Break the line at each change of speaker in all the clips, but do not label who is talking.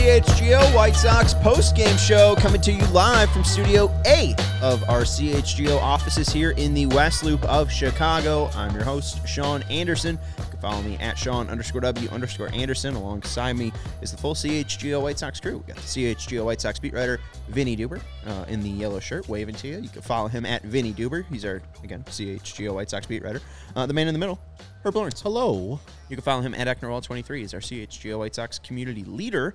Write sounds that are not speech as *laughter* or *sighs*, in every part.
Welcome into the CHGO White Sox post-game show coming to you live from Studio A of our CHGO offices here in the West Loop of Chicago. I'm your host, Sean Anderson. You can follow me at Sean underscore W underscore Anderson. Alongside me is the full CHGO White Sox crew. We got the CHGO White Sox beat writer, Vinnie Duber, uh, in the yellow shirt, waving to you. You can follow him at Vinnie Duber. He's our, again, CHGO White Sox beat writer. Uh, the man in the middle, Herb Lawrence.
Hello.
You can follow him at Ecknerwall23. He's our CHGO White Sox community leader,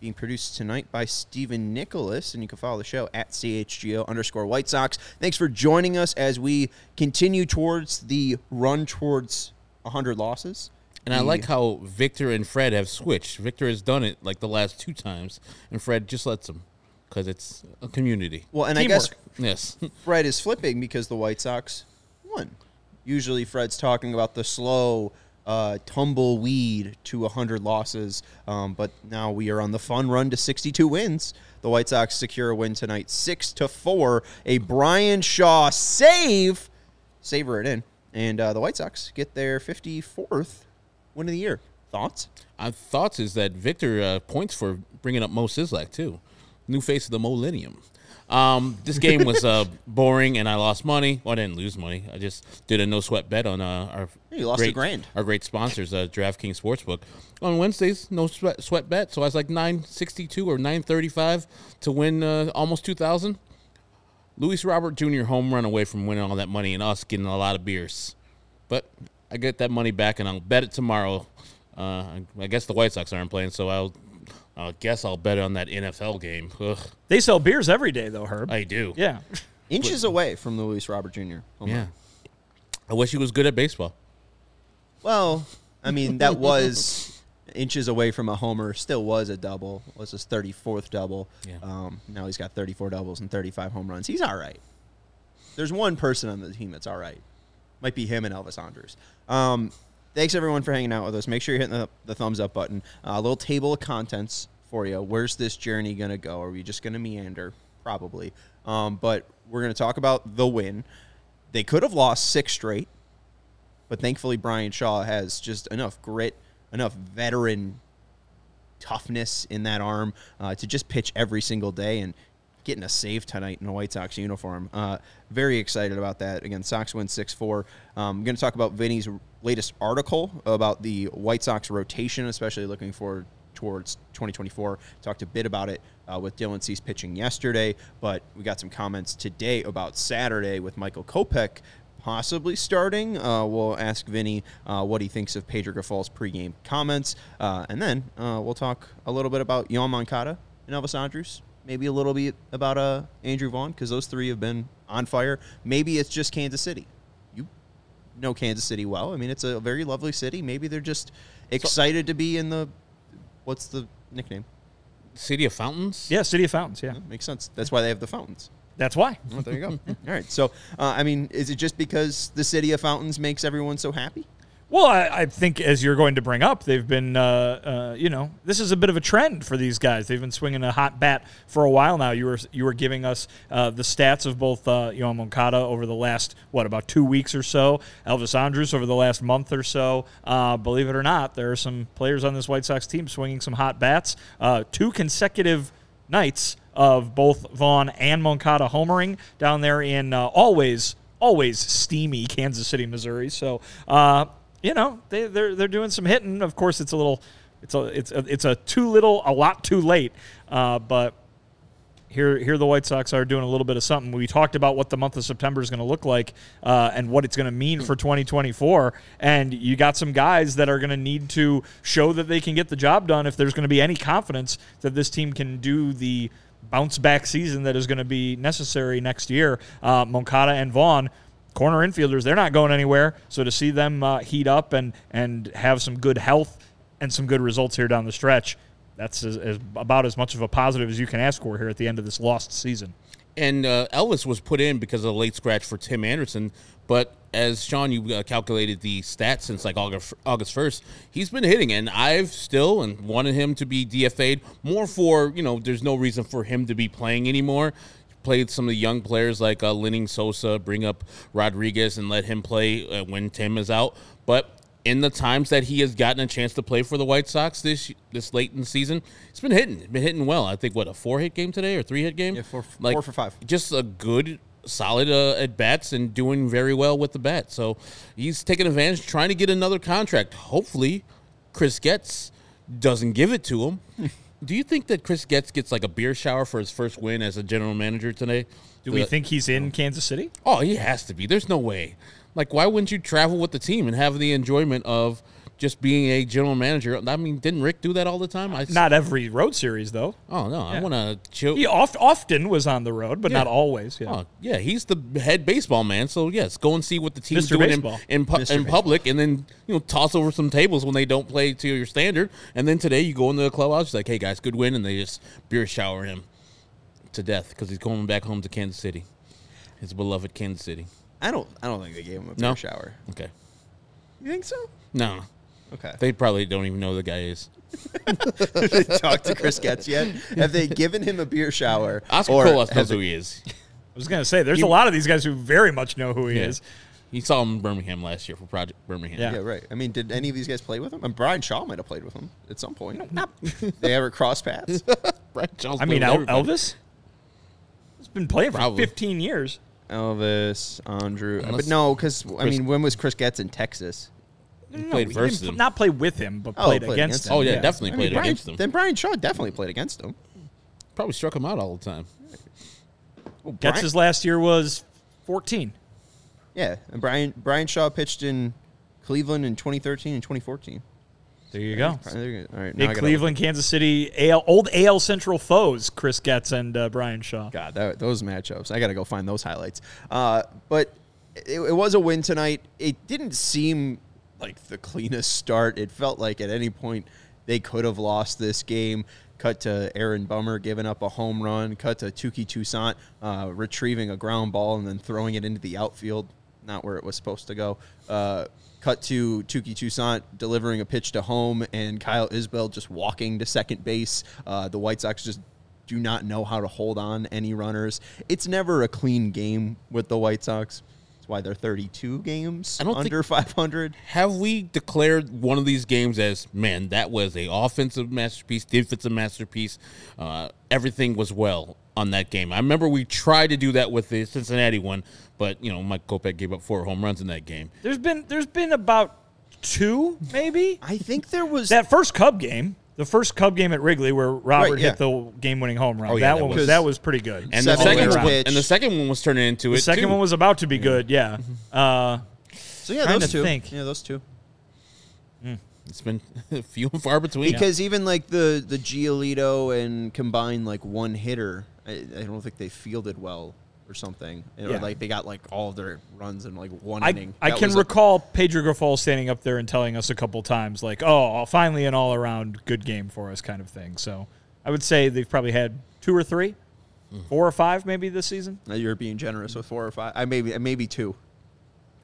being produced tonight by Stephen Nicholas. And you can follow the show at CHGO underscore White Sox. Thanks for joining us as we continue towards the run towards 100 losses.
And I like how Victor and Fred have switched. Victor has done it like the last two times, and Fred just lets him because it's a community.
Well, and I guess
Yes. *laughs*
Fred is flipping because the White Sox won. Usually, Fred's talking about the slow uh, tumbleweed to 100 losses, um, but now we are on the fun run to 62 wins. The White Sox secure a win tonight, six to four. A Bryan Shaw save, savor it in, and uh, the White Sox get their 54th win of the year. Thoughts?
Our thoughts is that Victor uh, points for bringing up Mo Sislak too, new face of the millennium. Um, this game was *laughs* uh, boring, and I lost money. Well, I didn't lose money. I just did a no sweat bet on uh, our
You lost a
great,
grand.
Our great sponsors, uh, DraftKings Sportsbook. On Wednesdays, no sweat, sweat bet, so I was like nine sixty two or nine thirty five to win uh, almost two thousand. Luis Robert Jr. home run away from winning all that money and us getting a lot of beers. But I get that money back and I'll bet it tomorrow. Uh, I guess the White Sox aren't playing, so I'll I guess I'll bet on that NFL game. Ugh,
They sell beers every day, though, Herb.
I do.
yeah. *laughs*
Inches away from the Luis Robert Jr. home run.
Yeah. I wish he was good at baseball.
Well, I mean, that *laughs* was inches away from a homer. Still was a double. Was his thirty fourth double.
Yeah.
Um, now he's got thirty four doubles and thirty five home runs. He's all right. There's one person on the team that's all right. Might be him and Elvis Andrus. Um, thanks everyone for hanging out with us. Make sure you're hitting the, the thumbs up button. Uh, a little table of contents for you. Where's this journey gonna go? Are we just gonna meander? Probably. Um, but we're gonna talk about the win. They could have lost six straight. But thankfully, Bryan Shaw has just enough grit, enough veteran toughness in that arm uh, to just pitch every single day and getting a save tonight in a White Sox uniform. Uh, very excited about that. Again, Sox win 6 4. Um, I'm going to talk about Vinnie's latest article about the White Sox rotation, especially looking forward towards 2024. Talked a bit about it uh, with Dylan Cease pitching yesterday, but we got some comments today about Saturday with Michael Kopech possibly starting. Uh, we'll ask Vinnie uh, what he thinks of Pedro Grifol's pregame comments, uh, and then uh, we'll talk a little bit about Yoan Moncada and Elvis Andrus. Maybe a little bit about uh, Andrew Vaughn because those three have been on fire. Maybe it's just Kansas City. You know Kansas City well. I mean, it's a very lovely city. Maybe they're just excited to be in the what's the nickname?
City of Fountains?
Yeah, City of Fountains. Yeah.
Makes sense. That's why they have the fountains.
That's why.
Well, there you go. *laughs* All right. So, uh, I mean, is it just because the city of fountains makes everyone so happy?
Well, I, I think as you're going to bring up, they've been, uh, uh, you know, this is a bit of a trend for these guys. They've been swinging a hot bat for a while now. You were you were giving us uh, the stats of both uh, Moncada over the last what about two weeks or so, Elvis Andrus over the last month or so. Uh, believe it or not, there are some players on this White Sox team swinging some hot bats. Uh, two consecutive nights of both Vaughn and Moncada homering down there in uh, always always steamy *laughs* Kansas City, Missouri. So, uh, you know, they they're they're doing some hitting. Of course, it's a little, it's a it's a, it's a too little, a lot too late. Uh, but here here the White Sox are doing a little bit of something. We talked about what the month of September is going to look like uh, and what it's going to mean for 2024. And you got some guys that are going to need to show that they can get the job done if there's going to be any confidence that this team can do the bounce back season that is going to be necessary next year. Uh, Moncada and Vaughn corner infielders, they're not going anywhere. So to see them uh, heat up and and have some good health and some good results here down the stretch, that's as, as, about as much of a positive as you can ask for here at the end of this lost season.
And uh, Elvis was put in because of the late scratch for Tim Anderson. But as Sean, you uh, calculated the stats since like August August first, he's been hitting, and I've still and wanted him to be DFA'd more for you know. There's no reason for him to be playing anymore. Played some of the young players like uh, Lenyn Sosa, bring up Rodriguez, and let him play uh, when Tim is out. But in the times that he has gotten a chance to play for the White Sox this this late in the season, he's been hitting, been hitting well. I think what a four hit game today or three hit game,
Yeah, four- four for five.
Just a good, solid uh, at bats and doing very well with the bat. So he's taking advantage, trying to get another contract. Hopefully, Chris Getz doesn't give it to him. *laughs* Do you think that Chris Getz gets like a beer shower for his first win as a general manager today?
Do we
Uh,
think he's in Kansas City?
Oh, he has to be. There's no way. Like, why wouldn't you travel with the team and have the enjoyment of just being a general manager? I mean, didn't Rick do that all the time? I,
Not every road series though.
Oh no, I want to chill.
He oft, often was on the road, but
Yeah.
not always. Yeah.
Oh, yeah, he's the head baseball man. So yes, go and see what the team's
Mr.
doing in,
Baseball.
in, pu-
Mr.
in public, and then you know toss over some tables when they don't play to your standard. And then today you go into the clubhouse, it's like, hey guys, good win, and they just beer shower him to death because he's going back home to Kansas City, his beloved Kansas City.
I don't. I don't think they gave him a
No?
beer shower.
Okay,
You think so?
no,
Okay.
they probably don't even know who the guy is. *laughs*
they talked to Chris Getz yet? Have they given him a beer shower?
Oscar
or
Colas knows
it-
who he is.
I was gonna say there's a lot of these guys who very much know who he
Yeah.
is.
He saw him in Birmingham last year for Project Birmingham.
Yeah.
Yeah, right. I mean, did any of these guys play with him? And Bryan Shaw might have played with him at some point. *laughs* they ever cross paths? *laughs*
Right, Charles
I mean,
played
El-
with everybody.
Elvis. He's been playing for
Probably.
15 years.
Elvis, Andrew, uh,
Unless-
but no, because I
Chris-
mean, when was Chris Getz in Texas?
He
No,
played
he
versus
didn't
him.
not play with him, but
Oh,
played,
played
against
against
him.
Oh yeah, definitely
I mean,
played
Brian,
against him.
Then Bryan Shaw definitely played against him.
Probably struck him out all the time.
Well, Brian-
Getz's last year was 14.
yeah, and Brian Bryan Shaw pitched in Cleveland in 2013 and 2014.
There you go.
All right, now I
Big
gotta-
Cleveland, Kansas City, AL, old AL Central foes, Chris Getz and uh, Bryan Shaw.
God, that, those matchups. I got to go find those highlights. Uh, but it, it was a win tonight. It didn't seem like the cleanest start. It felt like at any point they could have lost this game. Cut to Aaron Bummer giving up a home run. Cut to Touki Toussaint uh, retrieving a ground ball and then throwing it into the outfield, not where it was supposed to go. Uh, cut to Touki Toussaint delivering a pitch to home and Kyle Isbel just walking to second base. Uh, the White Sox just do not know how to hold on any runners. It's never a clean game with the White Sox. That's why they're 32 games
I don't think-
under 500.
Have we declared one of these games as man? That was a offensive masterpiece, defensive masterpiece. Uh, everything was well on that game. I remember we tried to do that with the Cincinnati one, but you know Mike Kopech gave up four home runs in that game.
There's been there's been about two, maybe.
I think there was
that first Cub game, the first Cub game at Wrigley, where Robert
Right, yeah.
hit the game-winning home run.
Oh, yeah,
that,
that
one was
was-
that was pretty good.
And the
Seven
second one,
pitch.
and the second one was turning into
the
it.
second
too.
one was about to be good. Yeah. *laughs* Uh,
so yeah,
trying
those
to
two.
think.
Yeah, those two.
It's been *laughs* few and far between.
Because even like the the Giolito and combined like one hitter, I, I don't think they fielded well or something. Or
Yeah.
like they got like all of their runs in like one
I,
inning.
I
That
can
was a-
recall Pedro Grifol standing up there and telling us a couple times, like, "Oh, finally an all-around good game for us," kind of thing. So I would say they've probably had two or three,
Mm.
four or five, maybe this season.
Uh, You're being generous with four or five. I maybe maybe two.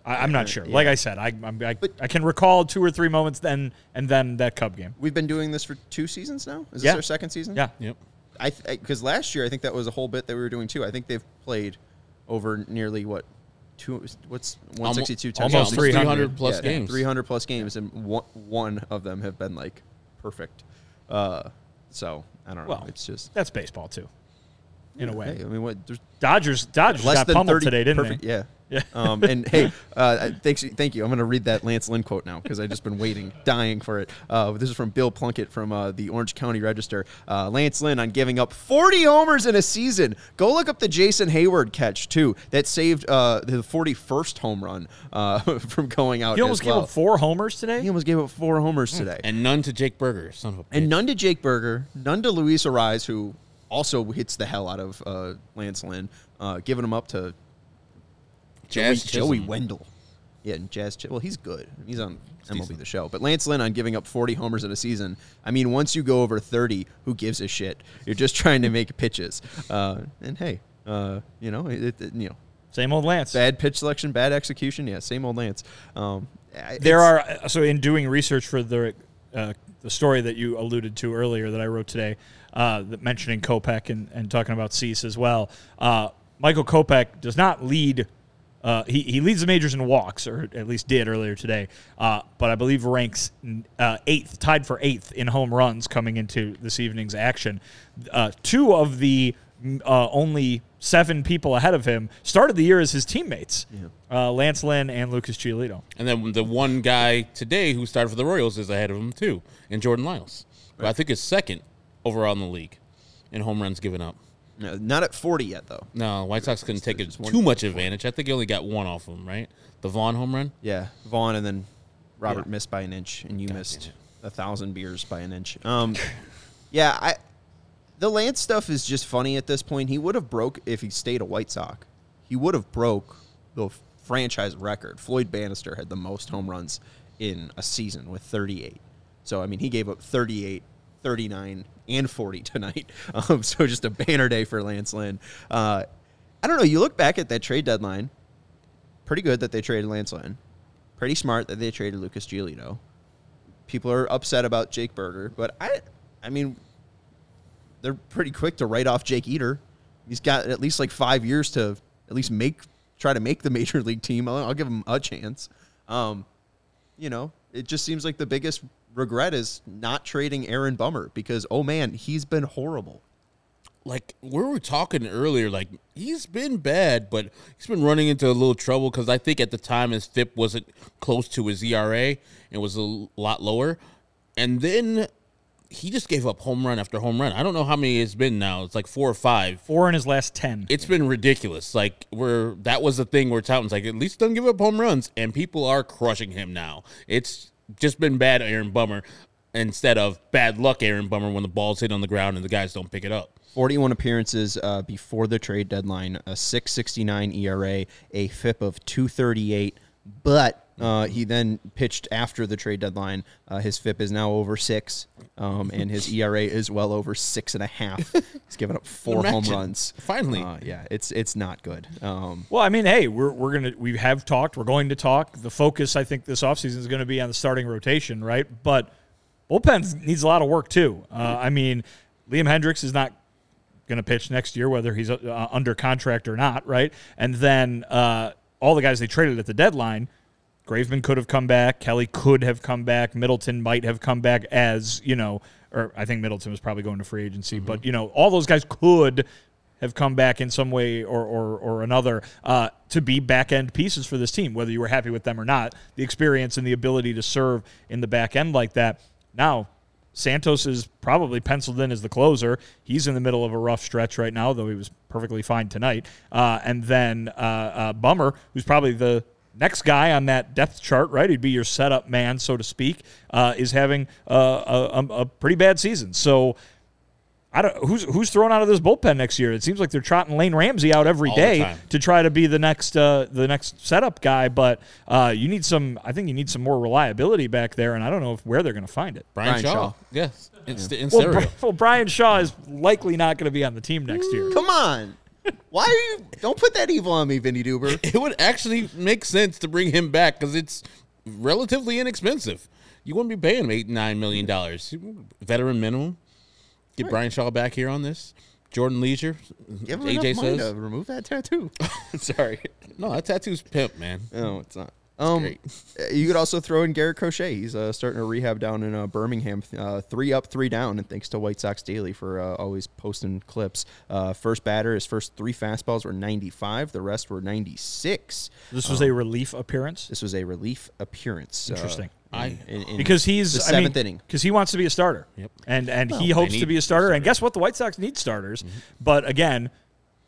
I, I'm not
Uh,
sure.
yeah.
Like I said, I I'm, I,
But-
I can recall two or three moments then, and then that Cub game.
We've been doing this for two seasons now. Is
Yeah.
this our second season?
Yeah,
Yep.
I because last year I think that was a whole bit that we were doing too. I think they've played over nearly what two what's one sixty two
Almost,
almost
300 plus games.
three hundred plus games, and one, one of them have been like perfect. Uh, so I don't know.
Well,
it's just
that's baseball too, in a way.
Hey, I mean, what?
Dodgers Dodgers
less
got
than
pummeled
thirty
today, didn't
perfect,
they?
Yeah.
Yeah.
Um, and *laughs* hey, uh, thanks, thank you. I'm going to read that Lance Lynn quote now because I've just been waiting, dying for it. Uh, this is from Bill Plunkett from uh, the Orange County Register. Uh, Lance Lynn on giving up 40 homers in a season. Go look up the Jason Heyward catch too. That saved uh, the 41st home run uh, *laughs* from going out.
He almost
as
gave up four homers today.
He almost gave up four homers today.
And none to Jake Burger, son of a.
And none to Jake Burger, none to Luis Arraez, who also hits the hell out of uh, Lance Lynn, uh, giving him up to
Jazz
Joey, Joey Wendle. Yeah, and Jazz. Ch- well, he's good. He's on MLB the Show. But Lance Lynn on giving up 40 homers in a season. I mean, once you go over 30, who gives a shit? You're just *laughs* trying to make pitches. Uh, and hey, uh, you know, it, it- you know,
Same old Lance.
bad pitch selection, bad execution. Yeah, same old Lance. Um,
There are so in doing research for the uh, the story that you alluded to earlier that I wrote today, uh, mentioning Kopech and, and talking about Cease as well. Uh, Michael Kopech does not lead. Uh, he, he leads the majors in walks, or at least did earlier today. Uh, but I believe ranks uh, eighth, tied for eighth in home runs coming into this evening's action. Uh, two of the uh, only seven people ahead of him started the year as his teammates, uh, Lance Lynn and Lucas Giolito.
And then the one guy today who started for the Royals is ahead of him too, and Jordan Lyles. But I think is second overall in the league in home runs given up.
no, not at 40 yet, though.
No, White Sox couldn't take it too much advantage. I think he only got one off of him, right? The Vaughn home run.
Yeah, Vaughn, and then Robert
Yeah.
missed by an inch, and you
God
missed a thousand beers by an inch. Um, yeah, I the Lance stuff is just funny at this point. He would have broke if he stayed a White Sox. He would have broke the franchise record. Floyd Bannister had the most home runs in a season with 38. So I mean, he gave up 38, 39, and 40 tonight. *laughs* Um, so just a banner day for Lance Lynn. Uh, I don't know. You look back at that trade deadline. Pretty good that they traded Lance Lynn pretty smart that they traded Lucas Giolito. People are upset about Jake Burger, but I, I mean, they're pretty quick to write off Jake Eder. He's got at least like five years to at least make try to make the major league team. I'll, I'll give him a chance. Um, you know, it just seems like the biggest regret is not trading Aaron Bummer because oh man, he's been horrible.
like we were talking earlier, like he's been bad, but he's been running into a little trouble because I think at the time his FIP wasn't close to his ERA and was a lot lower, and then he just gave up home run after home run. I don't know how many it's been now. It's like four or five.
Four in his last ten.
It's been ridiculous. Like we're that was the thing where Townsend's like at least don't give up home runs, and people are crushing him now. It's just been bad Aaron Bummer instead of bad luck Aaron Bummer when the ball's hit on the ground and the guys don't pick it up.
41 appearances uh, before the trade deadline, a 669 ERA, a FIP of 238. But uh, he then pitched after the trade deadline. Uh, his FIP is now over six, um, and his *laughs* ERA is well over six and a half. He's given up four home runs.
Finally.
uh, yeah, it's it's not good. Um,
Well, I mean, hey, we're, we're gonna we have talked. We're going to talk. The focus, I think, this offseason is going to be on the starting rotation, right? But bullpen needs a lot of work too. Uh, I mean, Liam Hendriks is not going to pitch next year, whether he's uh, under contract or not, right? And then uh, all the guys they traded at the deadline. Graveman could have come back. Kelly could have come back. Middleton might have come back as, you know, or I think Middleton was probably going to free agency, but, you know, all those guys could have come back in some way or, or, or another uh, to be back end pieces for this team, whether you were happy with them or not. The experience and the ability to serve in the back end like that. Now, Santos is probably penciled in as the closer. He's in the middle of a rough stretch right now, though he was perfectly fine tonight. Uh, and then uh, uh, Bummer, who's probably the next guy on that depth chart, right? He'd be your setup man, so to speak, uh, is having uh, a, a, a pretty bad season. So I don't who's who's thrown out of this bullpen next year. It seems like they're trotting Lane Ramsey out every
All
day to try to be the next uh, the next setup guy. But uh, you need some. I think you need some more reliability back there, and I don't know if, where they're going to find it.
Brian,
Bryan
Shaw.
Shaw.
Yes. It's in
Well. Bri- well, Bryan Shaw is likely not going to be on the team next year.
come on, why are you? Don't put that evil on me, Vinnie Duber. *laughs*
it would actually make sense to bring him back because it's relatively inexpensive. You wouldn't be paying him eight, nine million dollars. Veteran minimum. Get Bryan Shaw back here on this. Jordan Leasure.
Give him
AJ says.
to remove that tattoo. *laughs* Sorry.
No, that tattoo's pimp, man.
No, it's not. Um,
great.
uh, you could also throw in Garrett Crochet. He's uh, starting a rehab down in uh, Birmingham. Uh, three up, three down, and thanks to White Sox Daily for uh, always posting clips. Uh, first batter, his first three fastballs were 95. The rest were 96.
This was a relief appearance
This was a relief appearance.
Interesting.
I
in- in
because he's
the
I mean,
seventh inning.
because he wants to be a starter.
Yep.
And and he
they
hopes to be a starter. And guess what? The White Sox need starters. But again,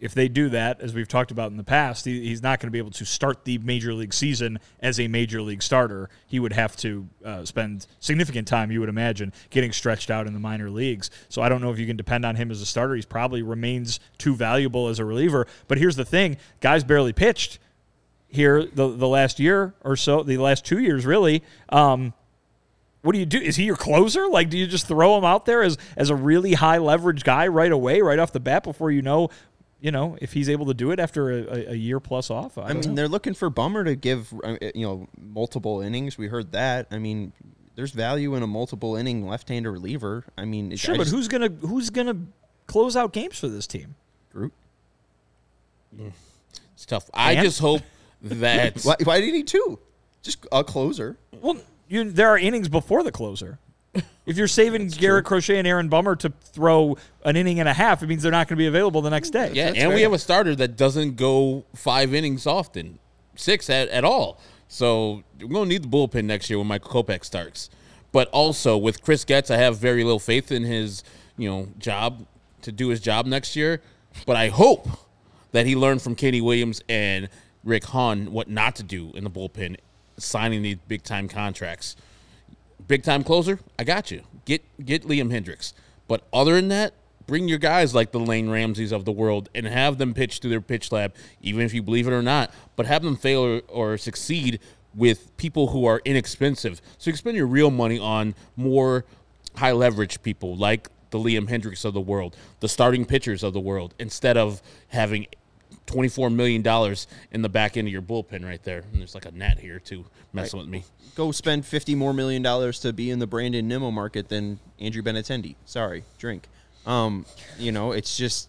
if they do that, as we've talked about in the past, he, he's not going to be able to start the major league season as a major league starter. He would have to uh, spend significant time, you would imagine, getting stretched out in the minor leagues. So I don't know if you can depend on him as a starter. He probably remains too valuable as a reliever. But here's the thing: guys barely pitched here the the last year or so, the last two years really. Um, what do you do? Is he your closer? Like, do you just throw him out there as as a really high leverage guy right away, right off the bat, before you know, you know, if he's able to do it after a, a, a year plus off? I,
I mean,
know.
they're looking for Bummer to give uh, you know multiple innings. We heard that. I mean, there's value in a multiple inning left-hander reliever. I mean,
sure,
I
but
just-
who's gonna who's gonna close out games for this team?
Groot?
It's tough. I just hope that *laughs*
Why, why do you need two? Just a closer.
Well, you, there are innings before the closer. If you're saving Garrett Crochet and Aaron Bummer to throw an inning and a half, it means they're not going to be available the next day.
Yeah,
That's
and we have a starter that doesn't go five innings often, six at, at all. So we're going to need the bullpen next year when Michael Kopech starts. But also with Chris Getz, I have very little faith in his you know job to do his job next year. But I hope that he learned from Kenny Williams and Rick Hahn what not to do in the bullpen, signing these big time contracts. Big time closer, I got you. Get get Liam Hendriks. But other than that, bring your guys like the Lane Ramseys of the world and have them pitch to their pitch lab, even if you believe it or not. But have them fail or, or succeed with people who are inexpensive. So you can spend your real money on more high leverage people like the Liam Hendriks of the world, the starting pitchers of the world, instead of having $24 million in the back end of your bullpen right there. And there's like a net here too messing with me.
Go spend fifty more million dollars to be in the Brandon Nimmo market than Andrew Benintendi. Sorry, drink. Um, you know, it's just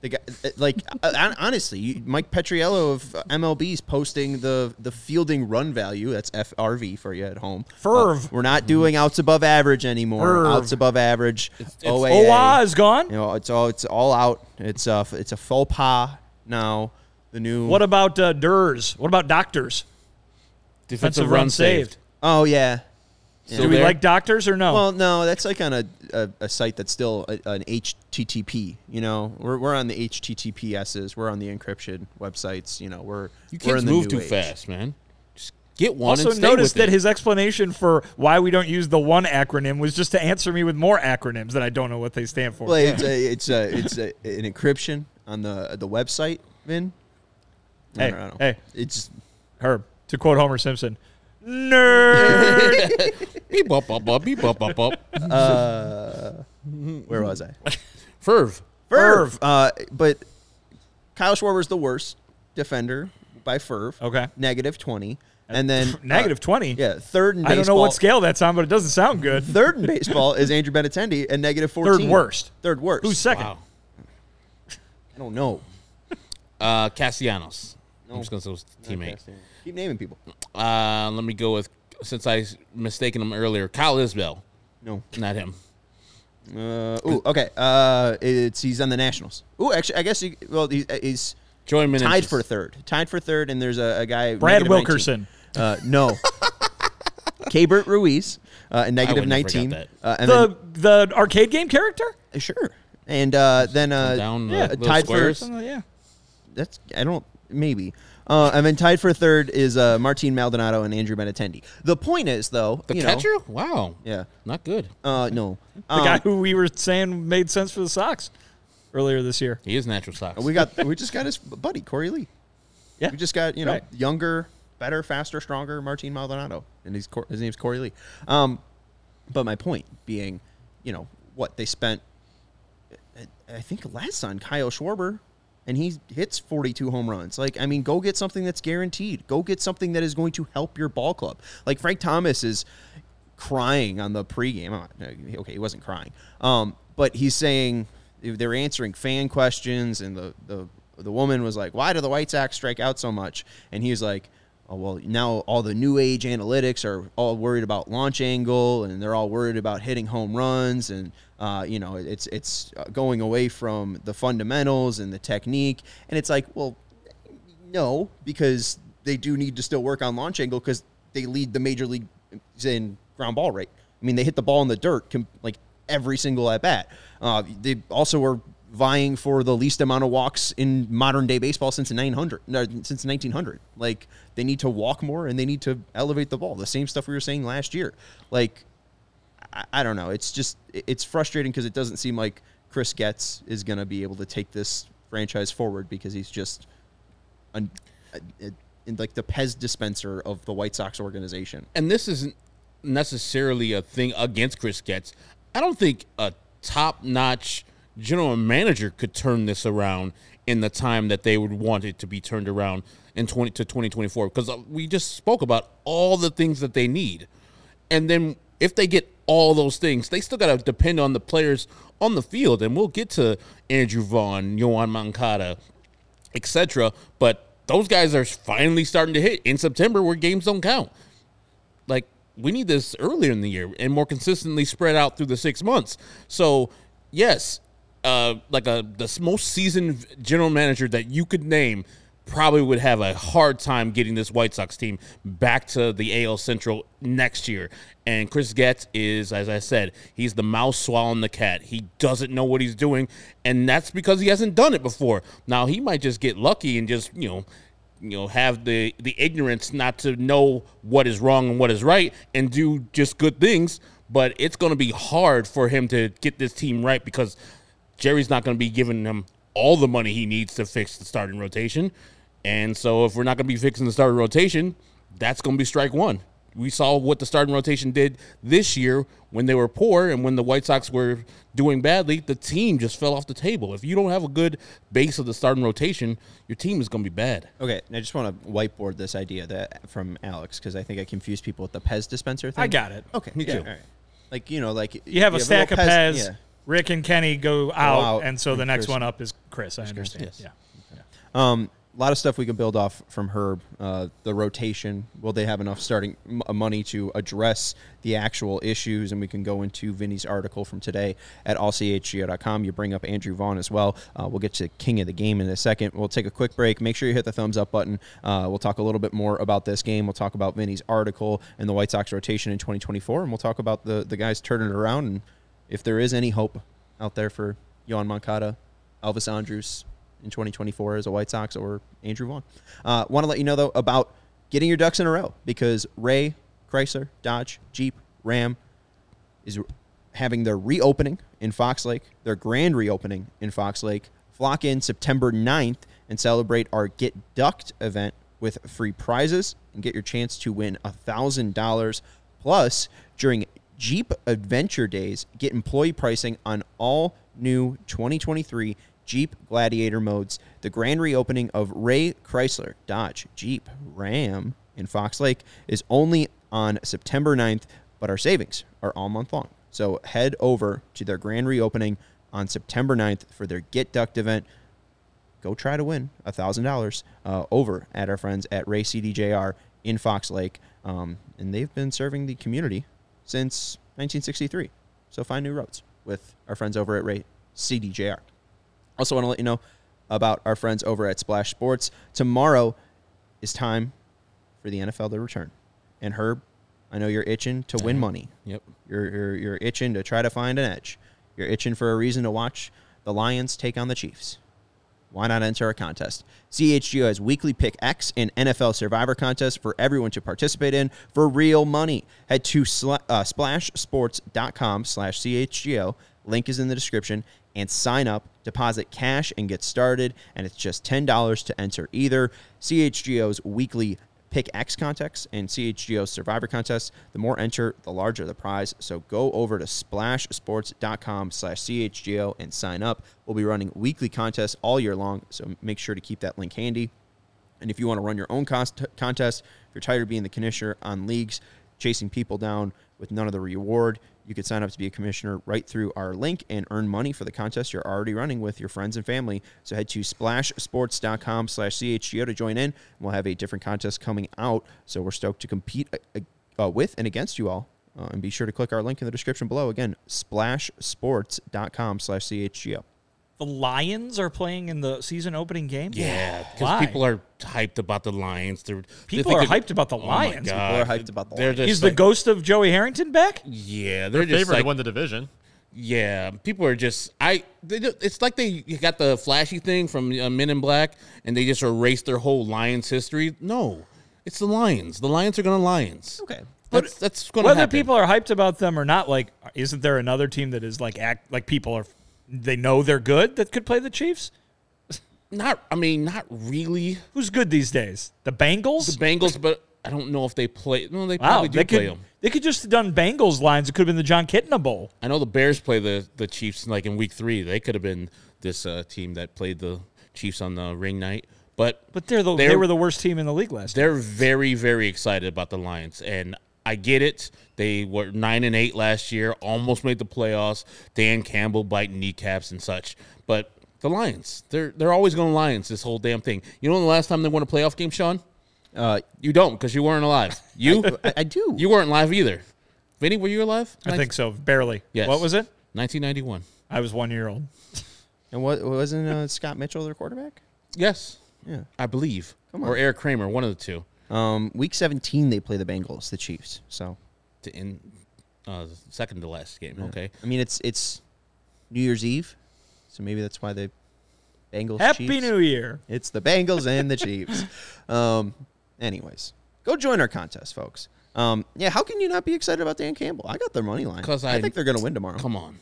the guy. Like *laughs* uh, honestly, Mike Petriello of MLB's posting the the fielding run value. That's FRV for you at home.
Ferv.
Uh, we're not doing outs above average anymore.
Ferv.
Outs above average.
it's-
OAA.
Owa is gone.
You know, it's all it's all out. It's a it's a faux pas now. The new
What about uh, Durs? What about Doctors? Defensive run saved.
Oh yeah.
Still
Do we
there?
like Doctors or no?
Well, no, that's like on a, a, a site that's still a, an HTTP. You know, we're, we're on the HTTPSs. We're on the encryption websites. You know, we're
You
we're
kids
in the
move
new
too
age.
fast, man. Just get one
also
and stay
notice
with
that
it.
his explanation for why we don't use the one acronym was just to answer me with more acronyms that I don't know what they stand for.
Well, it's a, it's a, it's a, an encryption on the the website. Vin.
Hey,
don't know.
hey.
it's
Herb, to quote Homer Simpson, nerd. *laughs*
beep bop bop bop beep bop bop bop.
where was I?
Ferv.
Ferv. Uh, but Kyle Schwarber's the worst defender by Ferv.
Okay.
Negative twenty, and then *laughs*
Negative
uh,
20?
Yeah, third in
I don't know
baseball-
what scale that's on, but it doesn't sound good.
Third in baseball is Andrew Benintendi and negative fourteen.
Third worst.
Third worst.
Who's second?
Wow.
I don't know.
Uh, Castellanos. I'm just gonna say his teammate.
Keep naming people.
Uh, let me go with since I mistaken him earlier. Kyle Isbel,
No.
not him.
Uh, ooh, okay. Uh, it's he's on the Nationals. Ooh, actually, I guess he, well, he, he's
Joey Meneses.
tied for third. Tied for third, and there's a, a guy.
Brad
negative
Wilkerson.
Uh, no. *laughs* Keibert Ruiz, uh, negative
would never got
nineteen. Uh, and
The the arcade game character?
sure. And uh, then uh,
down
yeah,
little
tied
squares.
for
Oh, yeah.
that's I don't maybe. Uh, and then tied for third is uh, Martin Maldonado and Andrew Benintendi. The point is, though,
The
you know-
catcher? Wow.
yeah.
Not good.
Uh, no.
The
Um,
guy who we were saying made sense for the Sox earlier this year.
He is natural socks.
We got we just got his buddy Korey Lee.
Yeah.
We just got you know
Right.
younger, better, faster, stronger Martin Maldonado, and he's Cor- his name's Korey Lee. Um, but my point being, you know what they spent. I- think less on Kyle Schwarber, and he hits 42 home runs. Like I mean, go get something that's guaranteed. Go get something that is going to help your ball club. Like Frank Thomas is crying on the pregame. Okay, he wasn't crying, um, but he's saying they're answering fan questions, and the the the woman was like, "Why do the White Sox strike out so much?" And he's like. Oh, well, now all the new age analytics are all worried about launch angle, and they're all worried about hitting home runs, and uh, you know it's it's uh, going away from the fundamentals and the technique. And it's like, well, no, because they do need to still work on launch angle because they lead the major league in ground ball rate. I mean, they hit the ball in the dirt com- like every single at bat. Uh, they also were vying for the least amount of walks in modern day baseball since 900, no, since 1900. Like they need to walk more and they need to elevate the ball. The same stuff we were saying last year. Like I, I don't know. It's just it's frustrating because it doesn't seem like Chris Getz is going to be able to take this franchise forward because he's just an, a, a in like the Pez dispenser of the White Sox organization.
and this isn't necessarily a thing against Chris Getz. I don't think a top-notch general manager could turn this around in the time that they would want it to be turned around in 20 to 2024 because uh, we just spoke about all the things that they need. And then if they get all those things, they still got to depend on the players on the field and we'll get to Andrew Vaughn, Yoan Moncada, etc. But those guys are finally starting to hit in September where games don't count. Like we need this earlier in the year and more consistently spread out through the six months. So yes, uh, like a the most seasoned general manager that you could name probably would have a hard time getting this White Sox team back to the AL Central next year. And Chris Getz is, as I said, he's the mouse swallowing the cat. He doesn't know what he's doing, and that's because he hasn't done it before. Now he might just get lucky and just you know you know have the the ignorance not to know what is wrong and what is right and do just good things but it's going to be hard for him to get this team right because Jerry's not going to be giving him all the money he needs to fix the starting rotation and so if we're not going to be fixing the starting rotation that's going to be strike one we saw what the starting rotation did this year when they were poor and when the White Sox were doing badly, the team just fell off the table. If you don't have a good base of the starting rotation, your team is going to be bad.
Okay, I just want to whiteboard this idea that from Alex because I think I confused people with the Pez dispenser thing.
I got it.
Okay,
Me
yeah,
too.
all right. Like you know, like
You have a stack of
little
Pez.
yeah.
Rick and Kenny go out,
out,
and so the next
Chris-
one up is Chris. I understand.
yes.
Yeah.
Um, a lot of stuff we can build off from Herb. Uh, the rotation. Will they have enough starting m- uh, money to address the actual issues? And we can go into Vinnie's article from today at allchgo.com. You bring up Andrew Vaughn as well. Uh, we'll get to King of the Game in a second. We'll take a quick break. Make sure you hit the thumbs up button. Uh, we'll talk a little bit more about this game. We'll talk about Vinnie's article and the White Sox rotation in 2024. And we'll talk about the, the guys turning it around and if there is any hope out there for Yoan Moncada, Elvis Andrus in 2024 as a White Sox or Andrew Vaughn. Uh, Want to let you know though about getting your ducks in a row because Ray Chrysler, Dodge, Jeep, Ram is having their reopening in Fox Lake, their grand reopening in Fox Lake. Flock in September 9th and celebrate our Get Ducked event with free prizes and get your chance to win $1,000. Plus, during Jeep Adventure Days, get employee pricing on all new 2023 Jeep Gladiator modes. The grand reopening of Ray Chrysler, Dodge, Jeep, Ram in Fox Lake is only on September 9th, but our savings are all month long. So head over to their grand reopening on September 9th for their Get Ducked event. Go try to win $1,000 uh, over at our friends at Ray CDJR in Fox Lake. Um, and they've been serving the community since 1963. So find new roads with our friends over at Ray CDJR. Also, want to let you know about our friends over at Splash Sports. Tomorrow is time for the NFL to return. And Herb, I know you're itching to win money.
Yep.
You're, you're, you're itching to try to find an edge. You're itching for a reason to watch the Lions take on the Chiefs. Why not enter a contest? CHGO has weekly Pick X and NFL Survivor contests for everyone to participate in for real money. Head to sla- uh, splashsports.com slash CHGO. Link is in the description. And sign up, deposit cash, and get started. And it's just $10 to enter either. CHGO's weekly Pick X contests and CHGO Survivor contests. The more enter, the larger the prize. So go over to splashsports.com slash CHGO and sign up. We'll be running weekly contests all year long, so make sure to keep that link handy. And if you want to run your own cost- contest, if you're tired of being the commissioner on leagues, chasing people down with none of the reward, you could sign up to be a commissioner right through our link and earn money for the contest you're already running with your friends and family. So head to splashsports.com slash CHGO to join in. We'll have a different contest coming out. So we're stoked to compete uh, uh, with and against you all. Uh, and be sure to click our link in the description below. Again, splashsports.com slash CHGO.
The Lions are playing in the season opening game.
Yeah, because people are hyped about the Lions. They're,
People are
they're-
hyped about the
Oh
Lions. People
are hyped about the
They're
Lions.
just
Is the ghost of Joey Harrington back?
Yeah, they're
They're
just
favored
like
to win the division.
Yeah, people are just I. They, it's like they got the flashy thing from uh, Men in Black, and they just erased their whole Lions history. No, it's the Lions. The Lions are going to Lions.
Okay.
That's that's going to
Whether
happen.
people are hyped about them or not, like, isn't there another team that is like act like people are they know they're good that could play the Chiefs?
Not, I mean, not really
Who's good these days? The Bengals.
the Bengals, but I don't know if they play. No, they
wow,
probably do
they
play
could
them.
they could just have done Bengals lines. It could have been the Jon Kitna Bowl.
I know the Bears play the the Chiefs like in week three. They could have been this uh, team that played the Chiefs on the ring night, but
But they're the they
They're-
were the worst team in the league last year.
they're very very excited about the Lions, and I get it. They were nine and eight last year, almost made the playoffs. Dan Campbell biting kneecaps and such, but the Lions, they're they're always going Lions. This whole damn thing. You know, when the last time they won a playoff game, Sean,
Uh,
you don't because you weren't alive. You
I, I do.
you weren't alive either. Vinny, were you alive?
I think so, barely.
Yes.
What was it?
1991.
I was one year old.
and what wasn't uh, Scott Mitchell their quarterback?
Yes,
Yeah.
I believe,
Come
or. Eric Kramer, one of the two.
Um, week 17 they play the Bengals, the Chiefs. So
To in uh, second to last game. Okay.
I mean it's it's New Year's Eve, so maybe that's why they Bengals.
Happy
Chiefs.
New Year.
It's the Bengals and the Chiefs. *laughs* Um, anyways, go join our contest, folks. Um, yeah, how can you not be excited about Dan Campbell? I got their money line
'Cause
I,
I-
think they're going to win tomorrow.
Come on.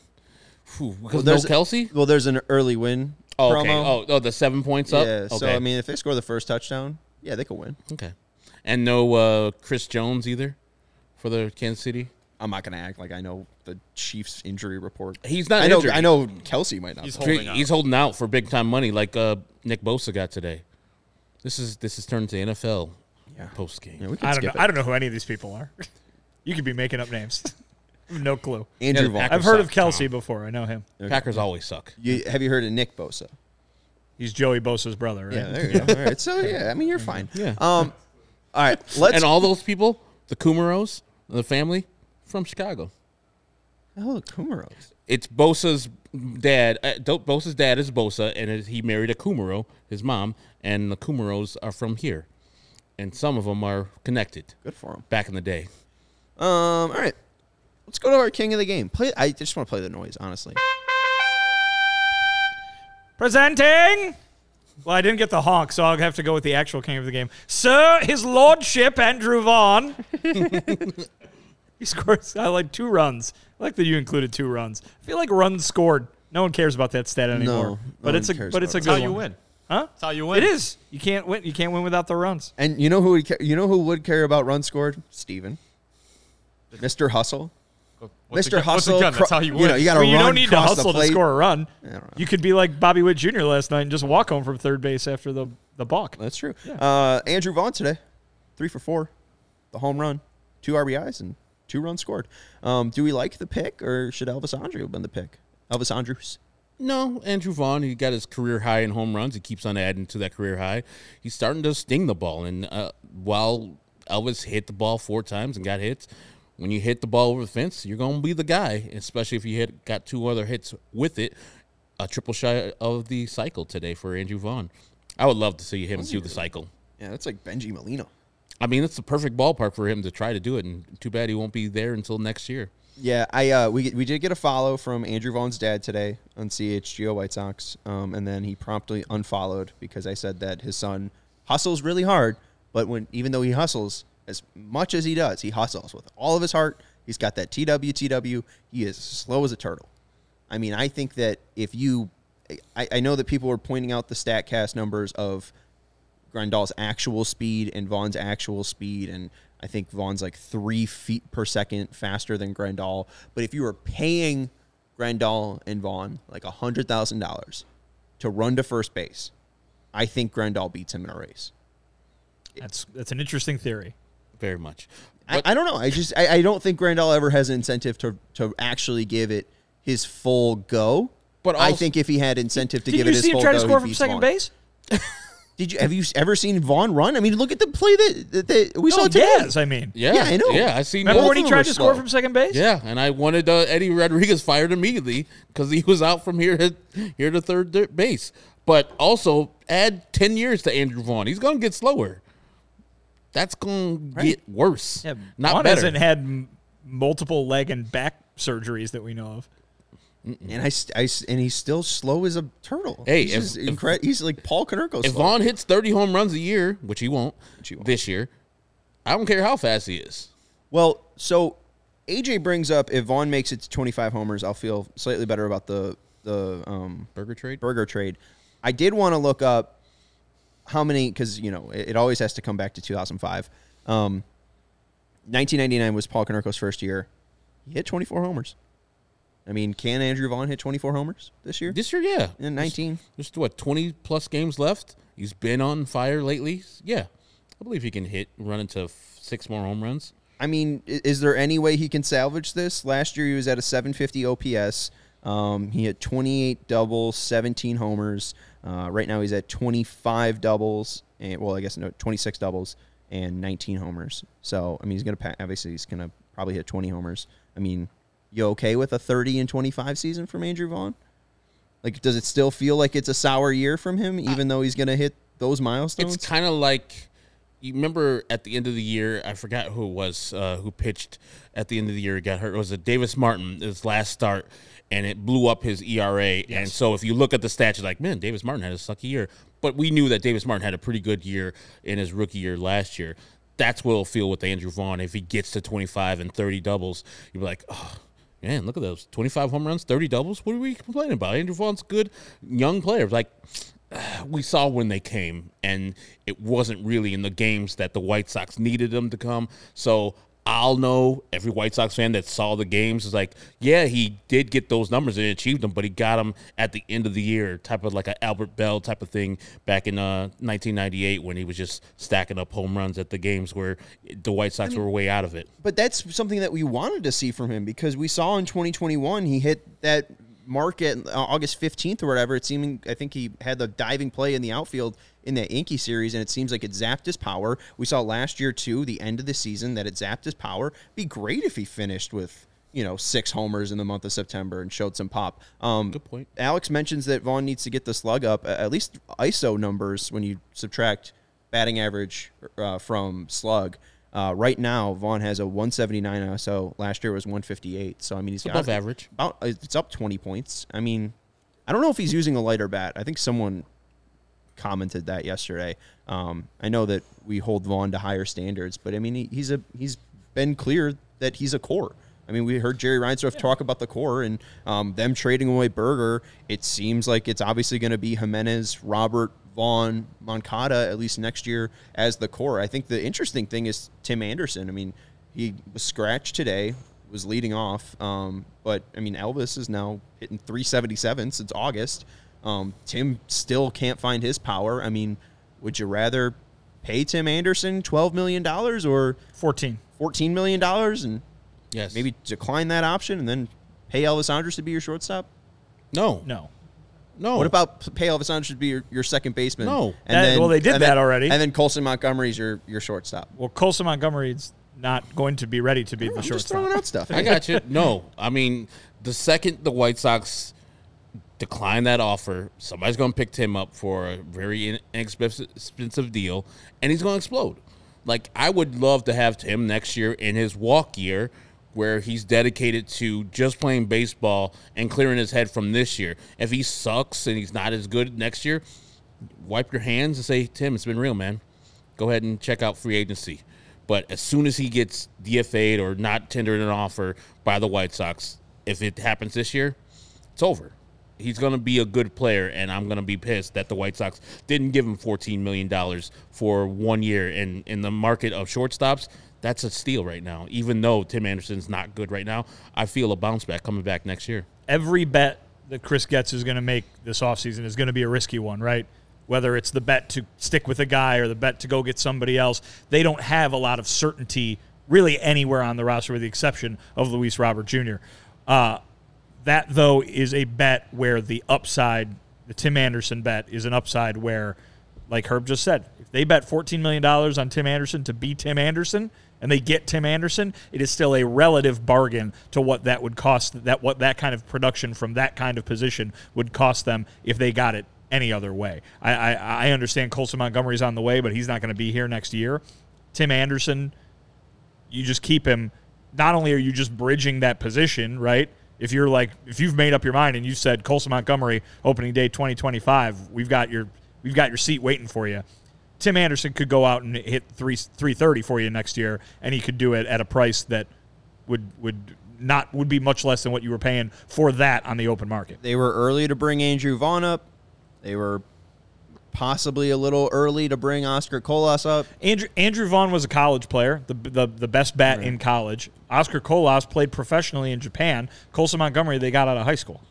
Whew,
Well,
because no
there's-
Kelce.
Well, there's an early win.
Oh,
promo.
okay. Oh, oh, the seven points up.
yeah.
Okay.
So I mean, if they score the first touchdown, yeah, they could win.
okay. And no uh, Chris Jones either for the Kansas City.
I'm not going to act like I know the Chiefs injury report.
He's not
I know.
injured.
I know Kelce might not.
He's
play.
holding out.
He's holding out for big time money, like uh, Nick Bosa got today. This is this is turned to NFL
Yeah.
post game.
Yeah, we can
I don't know.
it.
I don't know who any of these people are. *laughs* you could be making up names. *laughs* No clue.
Andrew
Yeah,
I've heard of Kelce
Tom.
before. I know him.
Packers always suck.
You, have you heard of Nick Bosa?
He's Joey Bosa's brother, right?
Yeah, there you go. All right. So yeah, I mean you're *laughs* fine.
Yeah.
Um. All right. *laughs* Let's.
and all those people, the Kumerows, the family from Chicago.
oh, the Kumerows.
It's Bosa's dad. Uh, Bosa's dad is Bosa, and it- he married a Kumerow, his mom, and the Kumerows are from here, and some of them are connected.
Good for him.
Back in the day,
Um. All right. Let's go to our king of the game. Play. I just want to play the noise, honestly.
Presenting. Well, I didn't get the honk, so I'll have to go with the actual king of the game. Sir, his lordship, Andrew Vaughn. *laughs* he scores I like two runs. I like that you included two runs. I feel like runs scored. No one cares about that stat anymore.
no
but
one
it's a but it's a
about
good
That's how you win.
Huh?
That's how you win.
It is. You can't win. You can't win without the runs.
And you know who would ca- you know who would care about runs scored? Steven. Mr. Hustle.
Once
Mr.
again- once
Hustle.
again, that's how you
You
win.
know, you got to
Well,
run
you don't need to
cross the
hustle to score a run. You could be like Bobby Witt Jr. last night and just walk home from third base after the the balk.
That's true. Uh, Andrew Vaughn today, three for four, the home run, two RBIs, and two runs scored. Um, do we like the pick, or should Elvis Andrew have been the pick? Elvis Andrus.
no Andrew Vaughn. He got his career high in home runs. He keeps on adding to that career high. He's starting to sting the ball, and uh, while Elvis hit the ball four times and got hits. When you hit the ball over the fence, you're going to be the guy, especially if you hit got two other hits with it. A triple shy of the cycle today for Andrew Vaughn. I would love to see him do the cycle.
Yeah, that's like Bengie Molina.
I mean, it's the perfect ballpark for him to try to do it, and too bad he won't be there until next year.
Yeah, I uh, we we did get a follow from Andrew Vaughn's dad today on CHGO White Sox, um, and then he promptly unfollowed because I said that his son hustles really hard, but when even though he hustles as much as he does, he hustles with all of his heart. He's got that TWTW. He is slow as a turtle. I mean, I think that if you, I, I know that people are pointing out the Statcast numbers of Grandal's actual speed and Vaughn's actual speed, and I think Vaughn's like three feet per second faster than Grandal. But if you were paying Grandal and Vaughn like hundred thousand dollars to run to first base, I think Grandal beats him in a race.
That's that's an interesting theory.
Very much.
I, I don't know. I just I, I don't think Grandal ever has an incentive to to actually give it his full go.
But
I think if he had incentive to
Did
give
you
it his
see him
full
try to
go,
score
he
from second
Vaughn.
base? *laughs*
Did you have you ever seen Vaughn run? I mean, look at the play that, that, that we saw
No,
today.
Diaz, I mean.
Yeah,
Yeah, I know.
Yeah, I seen.
Remember
both
when he tried
were
to score
slow.
from second base?
Yeah, and I wanted uh, Eddie Rodriguez fired immediately because he was out from here to here to third base. But also add ten years to Andrew Vaughn. He's going to get slower. That's going to get worse.
Yeah,
not
Vaughn
better.
hasn't had m- multiple leg and back surgeries that we know of.
And I, I and he's still slow as a turtle.
Hey,
he's,
if-
just
if-
he's like Paul Konerko.
if
slow.
Vaughn hits thirty home runs a year, which he won't,
he won't.
this year, I don't care how fast he is.
Well, so AJ brings up if Vaughn makes it to 25 homers, I'll feel slightly better about the the um,
Burger trade.
burger trade. I did want to look up how many because you know it, it always has to come back to 2005. Um, 1999 was Paul Konerko's first year. He hit 24 homers. I mean, can Andrew Vaughn hit 24 homers this year?
This year, yeah.
In 19?
There's, there's what, 20 plus games left? He's been on fire lately. Yeah. I believe he can hit, run into f- six more home runs.
I mean, is there any way he can salvage this? Last year he was at a 750 OPS. Um, he had 28 doubles, 17 homers. Uh, right now he's at 25 doubles, and well, I guess no, 26 doubles and 19 homers. So I mean, he's gonna obviously he's gonna probably hit 20 homers. I mean, you okay with a 30 and 25 season from Andrew Vaughn? Like, does it still feel like it's a sour year from him, even though he's gonna hit those milestones?
It's kind of like you remember at the end of the year. I forgot who it was uh, who pitched at the end of the year. Got hurt. It was it Davis Martin? His last start, and it blew up his ERA. And so if you look at the stats, you're like, man, Davis Martin had a sucky year. But we knew that Davis Martin had a pretty good year in his rookie year last year. That's what it'll feel with Andrew Vaughn if he gets to 25 and 30 doubles. You'll be like, oh. Man, look at those 25 home runs, 30 doubles. What are we complaining about? Andrew Vaughn's a good young player. Like, *sighs* we saw when they came, and it wasn't really in the games that the White Sox needed them to come. So I'll know every White Sox fan that saw the games is like, yeah, he did get those numbers and achieved them, but he got them at the end of the year, type of like an Albert Belle type of thing back in uh, 1998 when he was just stacking up home runs at the games where the White Sox were way out of it.
but that's something that we wanted to see from him because we saw in 2021 he hit that mark at uh, August 15th or whatever. It seemed I think he had the diving play in the outfield in that Inky series, and it seems like it zapped his power. We saw last year too, the end of the season, that it zapped his power. Be great if he finished with you know six homers in the month of September and showed some pop. Um,
Good point.
Alex mentions that Vaughn needs to get the slug up at least ISO numbers when you subtract batting average uh, from slug. Uh, right now, Vaughn has a 179 ISO. Last year was 158. So I mean, he's got
above average.
About it's up 20 points. I mean, I don't know if he's using a lighter bat. I think someone commented that yesterday. Um, I know that we hold Vaughn to higher standards, but I mean, he, he's a he's been clear that he's a core. I mean, we heard Jerry Reinsdorf talk about the core and um, them trading away Burger. It seems like it's obviously going to be Jimenez, Robert, Vaughn, Moncada at least next year as the core. I think the interesting thing is Tim Anderson. I mean, he was scratched today, was leading off, um, but I mean, Elvis is now hitting 377 since August. Um, Tim still can't find his power. I mean, would you rather pay Tim Anderson $12 million or
14.
$14 million and
Yes.
maybe decline that option and then pay Elvis Andrus to be your shortstop?
No.
No.
No.
What about pay Elvis Andrus to be your, your second baseman?
No.
And That- well, they did
and
that
then-
already.
And then Colson Montgomery's your, your shortstop.
Well, Colson Montgomery's not going to be ready to be the
I'm just
shortstop.
throwing out stuff.
I got you. No, I mean the second the White Sox decline that offer, somebody's going to pick him up for a very inexpensive expensive deal, and he's going to explode. Like I would love to have Tim next year in his walk year, where he's dedicated to just playing baseball and clearing his head from this year. If he sucks and he's not as good next year, wipe your hands and say, Tim, it's been real, man. Go ahead and check out free agency. But as soon as he gets DFA'd or not tendered an offer by the White Sox, if it happens this year, it's over. He's going to be a good player, and I'm going to be pissed that the White Sox didn't give him $14 million for one year. And in the market of shortstops, that's a steal right now. Even though Tim Anderson's not good right now, I feel a bounce back coming back next year.
Every bet that Chris Getz is going to make this offseason is going to be a risky one, right? Whether it's the bet to stick with a guy or the bet to go get somebody else, they don't have a lot of certainty really anywhere on the roster, with the exception of Luis Robert Jr. Uh, that though is a bet where the upside, the Tim Anderson bet, is an upside where, like Herb just said, if they bet $14 million on Tim Anderson to be Tim Anderson and they get Tim Anderson, it is still a relative bargain to what that would cost, that what that kind of production from that kind of position would cost them if they got it any other way. I, I, I understand Colson Montgomery's on the way, but he's not going to be here next year. Tim Anderson, you just keep him. Not only are you just bridging that position, right? If you're like, if you've made up your mind and you said Colson Montgomery opening day 2025, we've got your we've got your seat waiting for you. Tim Anderson could go out and hit three 330 for you next year, and he could do it at a price that would would not would be much less than what you were paying for that on the open market.
They were early to bring Andrew Vaughn up. They were possibly a little early to bring Oscar Colas up.
Andrew Andrew Vaughn was a college player, the the, the best bat in college. Oscar Colas played professionally in Japan. Colson Montgomery they got out of high school.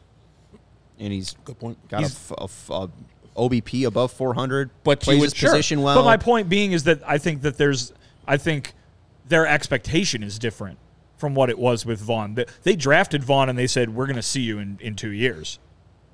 And he's
Good point.
got a,
He's-
f- a f- a OBP above 400.
But you
plays
would-
his
sure.
position well.
But my point being is that I think that there's I think their expectation is different from what it was with Vaughn. They, they drafted Vaughn and they said we're going to see you in, in two years.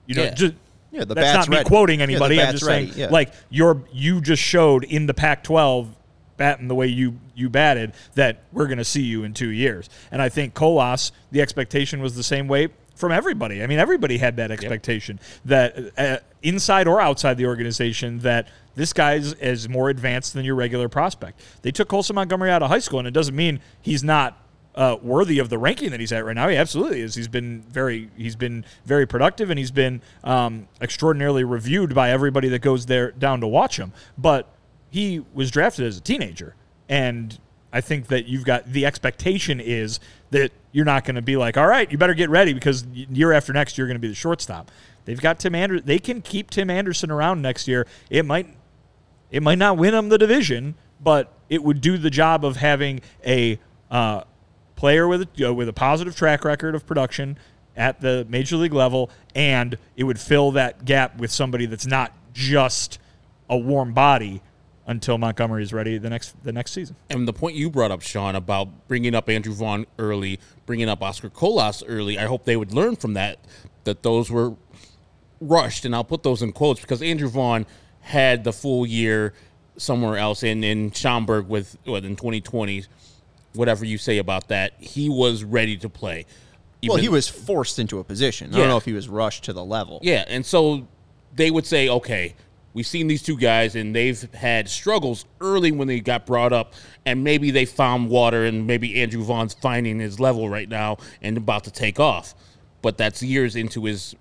You know,
Yeah.
just,
Yeah, the
that's
bat's
not me
ready.
quoting
Yeah,
anybody. I'm just
ready,
saying,
yeah.
like you're you just showed in the Pac-12 batting the way you you batted that we're going to see you in two years. And I think Colas, the expectation was the same way from everybody. I mean, everybody had that expectation that uh, inside or outside the organization that this guy is more advanced than your regular prospect. They took Colson Montgomery out of high school, and it doesn't mean he's not uh, worthy of the ranking that he's at right now. He absolutely is. He's been very he's been very productive, and he's been um, extraordinarily reviewed by everybody that goes there down to watch him. But he was drafted as a teenager, and I think that you've got the expectation is that you're not going to be like, all right, you better get ready because year after next you're going to be the shortstop. They've got Tim Anderson. They can keep Tim Anderson around next year. It might it might not win them the division, but it would do the job of having a uh, player with a, with a positive track record of production at the major league level, and it would fill that gap with somebody that's not just a warm body until Montgomery is ready the next the next season.
And the point you brought up, Sean, about bringing up Andrew Vaughn early, bringing up Oscar Colas early, I hope they would learn from that, that those were rushed. And I'll put those in quotes because Andrew Vaughn had the full year somewhere else in, in Schaumburg with, what, in 2020, whatever you say about that. He was ready to play.
well, he was forced into a position. I
Yeah.
don't know if he was rushed to the level.
Yeah, and so they would say, okay, we've seen these two guys and they've had struggles early when they got brought up, and maybe they found water, and maybe Andrew Vaughn's finding his level right now and about to take off. But that's years into his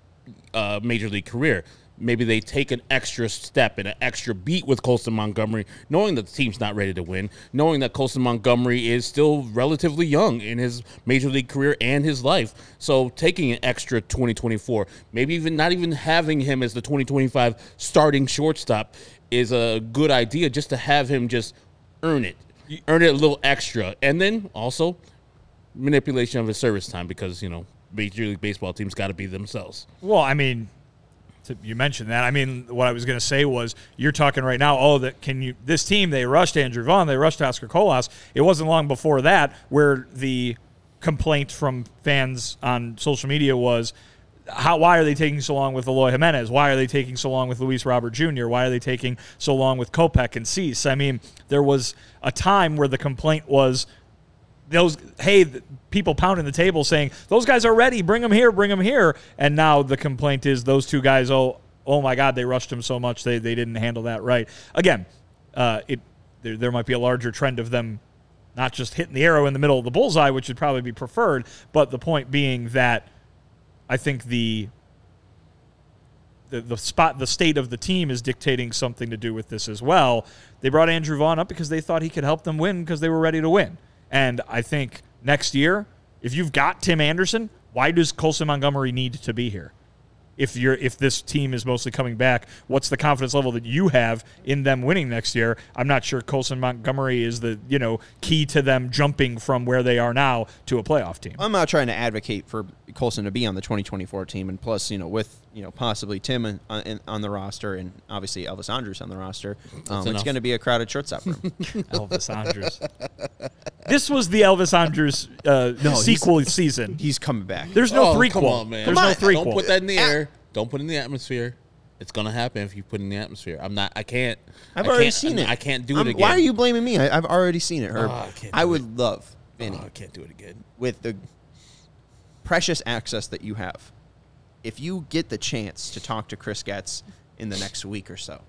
uh, major league career. Maybe they take an extra step and an extra beat with Colson Montgomery, knowing that the team's not ready to win, knowing that Colson Montgomery is still relatively young in his major league career and his life. So taking an extra 2024, maybe even not even having him as the 2025 starting shortstop is a good idea just to have him just earn it, earn it a little extra. And then also manipulation of his service time because, you know, Major League Baseball teams got to be themselves.
Well, I mean, you mentioned that. I mean, what I was going to say was you're talking right now. Oh, that can you? This team they rushed Andrew Vaughn, they rushed Oscar Colas. It wasn't long before that where the complaint from fans on social media was. How, why are they taking so long with Eloy Jimenez? Why are they taking so long with Luis Robert Jr.? Why are they taking so long with Kopech and Cease? I mean, there was a time where the complaint was those hey people pounding the table saying those guys are ready bring them here bring them here and now the complaint is those two guys oh oh my god they rushed him so much they, they didn't handle that right again uh, it there, there might be a larger trend of them not just hitting the arrow in the middle of the bullseye which would probably be preferred but the point being that i think the the, the spot the state of the team is dictating something to do with this as well. They brought Andrew Vaughn up because they thought he could help them win because they were ready to win. And I think next year, if you've got Tim Anderson, why does Colson Montgomery need to be here? If you're if this team is mostly coming back, what's the confidence level that you have in them winning next year? I'm not sure Colson Montgomery is the you know key to them jumping from where they are now to a playoff team.
I'm not trying to advocate for Colson to be on the 2024 team, and plus, you know, with you know possibly Tim on, on, on the roster, and obviously Elvis Andrus on the roster, um, it's going to be a crowded shortstop room. *laughs*
Elvis Andrus. *laughs* this was the Elvis Andrus uh,
he's-
sequel season.
He's coming back.
There's no
Oh,
threequel.
Come on, man.
There's
Come
no
on.
threequel.
Don't put that in the air. Don't put it in the atmosphere. It's gonna happen if you put it in the atmosphere. I'm not. I can't.
I've
I
already
can't-
seen it.
I can't do
I'm-
it again.
Why are you blaming me? I, I've already seen it, Herb.
Oh, I can't
I
do
would love, Vinnie,
Oh, I can't do it again.
with the precious access that you have, if you get the chance to talk to Chris Getz in the next week or so,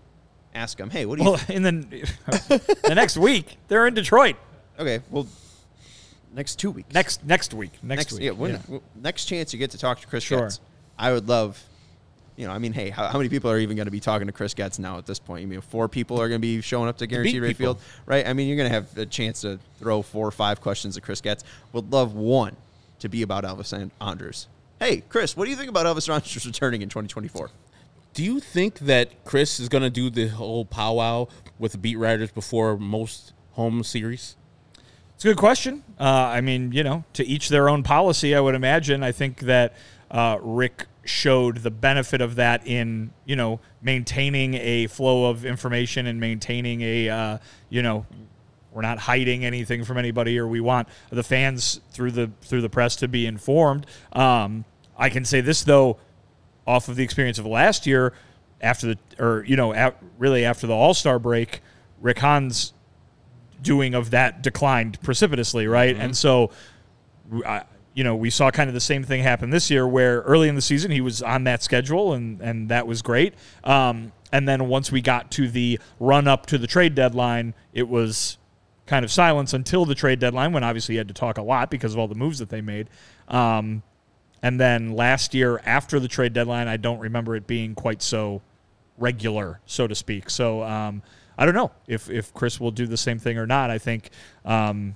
ask him, hey, what do you
Well, and then *laughs* the next week they're in Detroit.
Okay, well, next two weeks.
Next next week. Next,
next,
week.
yeah, when,
yeah.
w- next chance you get to talk to Chris
Sure.
Getz, I would love. You know, I mean, hey, how, how many people are even going to be talking to Chris Getz now at this point? You mean four people are going to be showing up to Guaranteed Rate. Field, right? I mean, you're going to have a chance to throw four or five questions at Chris Getz. Would love one to be about Elvis and Andrews. Hey, Chris, what do you think about Elvis Andrus returning in 2024?
Do you think that Chris is going to do the whole powwow with the beat writers before most home series?
It's a good question. Uh, I mean, you know, to each their own policy, I would imagine. I think that uh, Rick showed the benefit of that in, you know, maintaining a flow of information and maintaining a, uh, you know, we're not hiding anything from anybody, or we want the fans through the through the press to be informed. Um, I can say this though, off of the experience of last year, after the or you know, at, really after the All Star break, Rick Hahn's doing of that declined precipitously, right? And so, I, you know, we saw kind of the same thing happen this year, where early in the season he was on that schedule, and and that was great. Um, and then once we got to the run up to the trade deadline, it was kind of silence until the trade deadline, when obviously he had to talk a lot because of all the moves that they made. Um, and then last year, after the trade deadline, I don't remember it being quite so regular, so to speak. So um, I don't know if if Chris will do the same thing or not. I think um,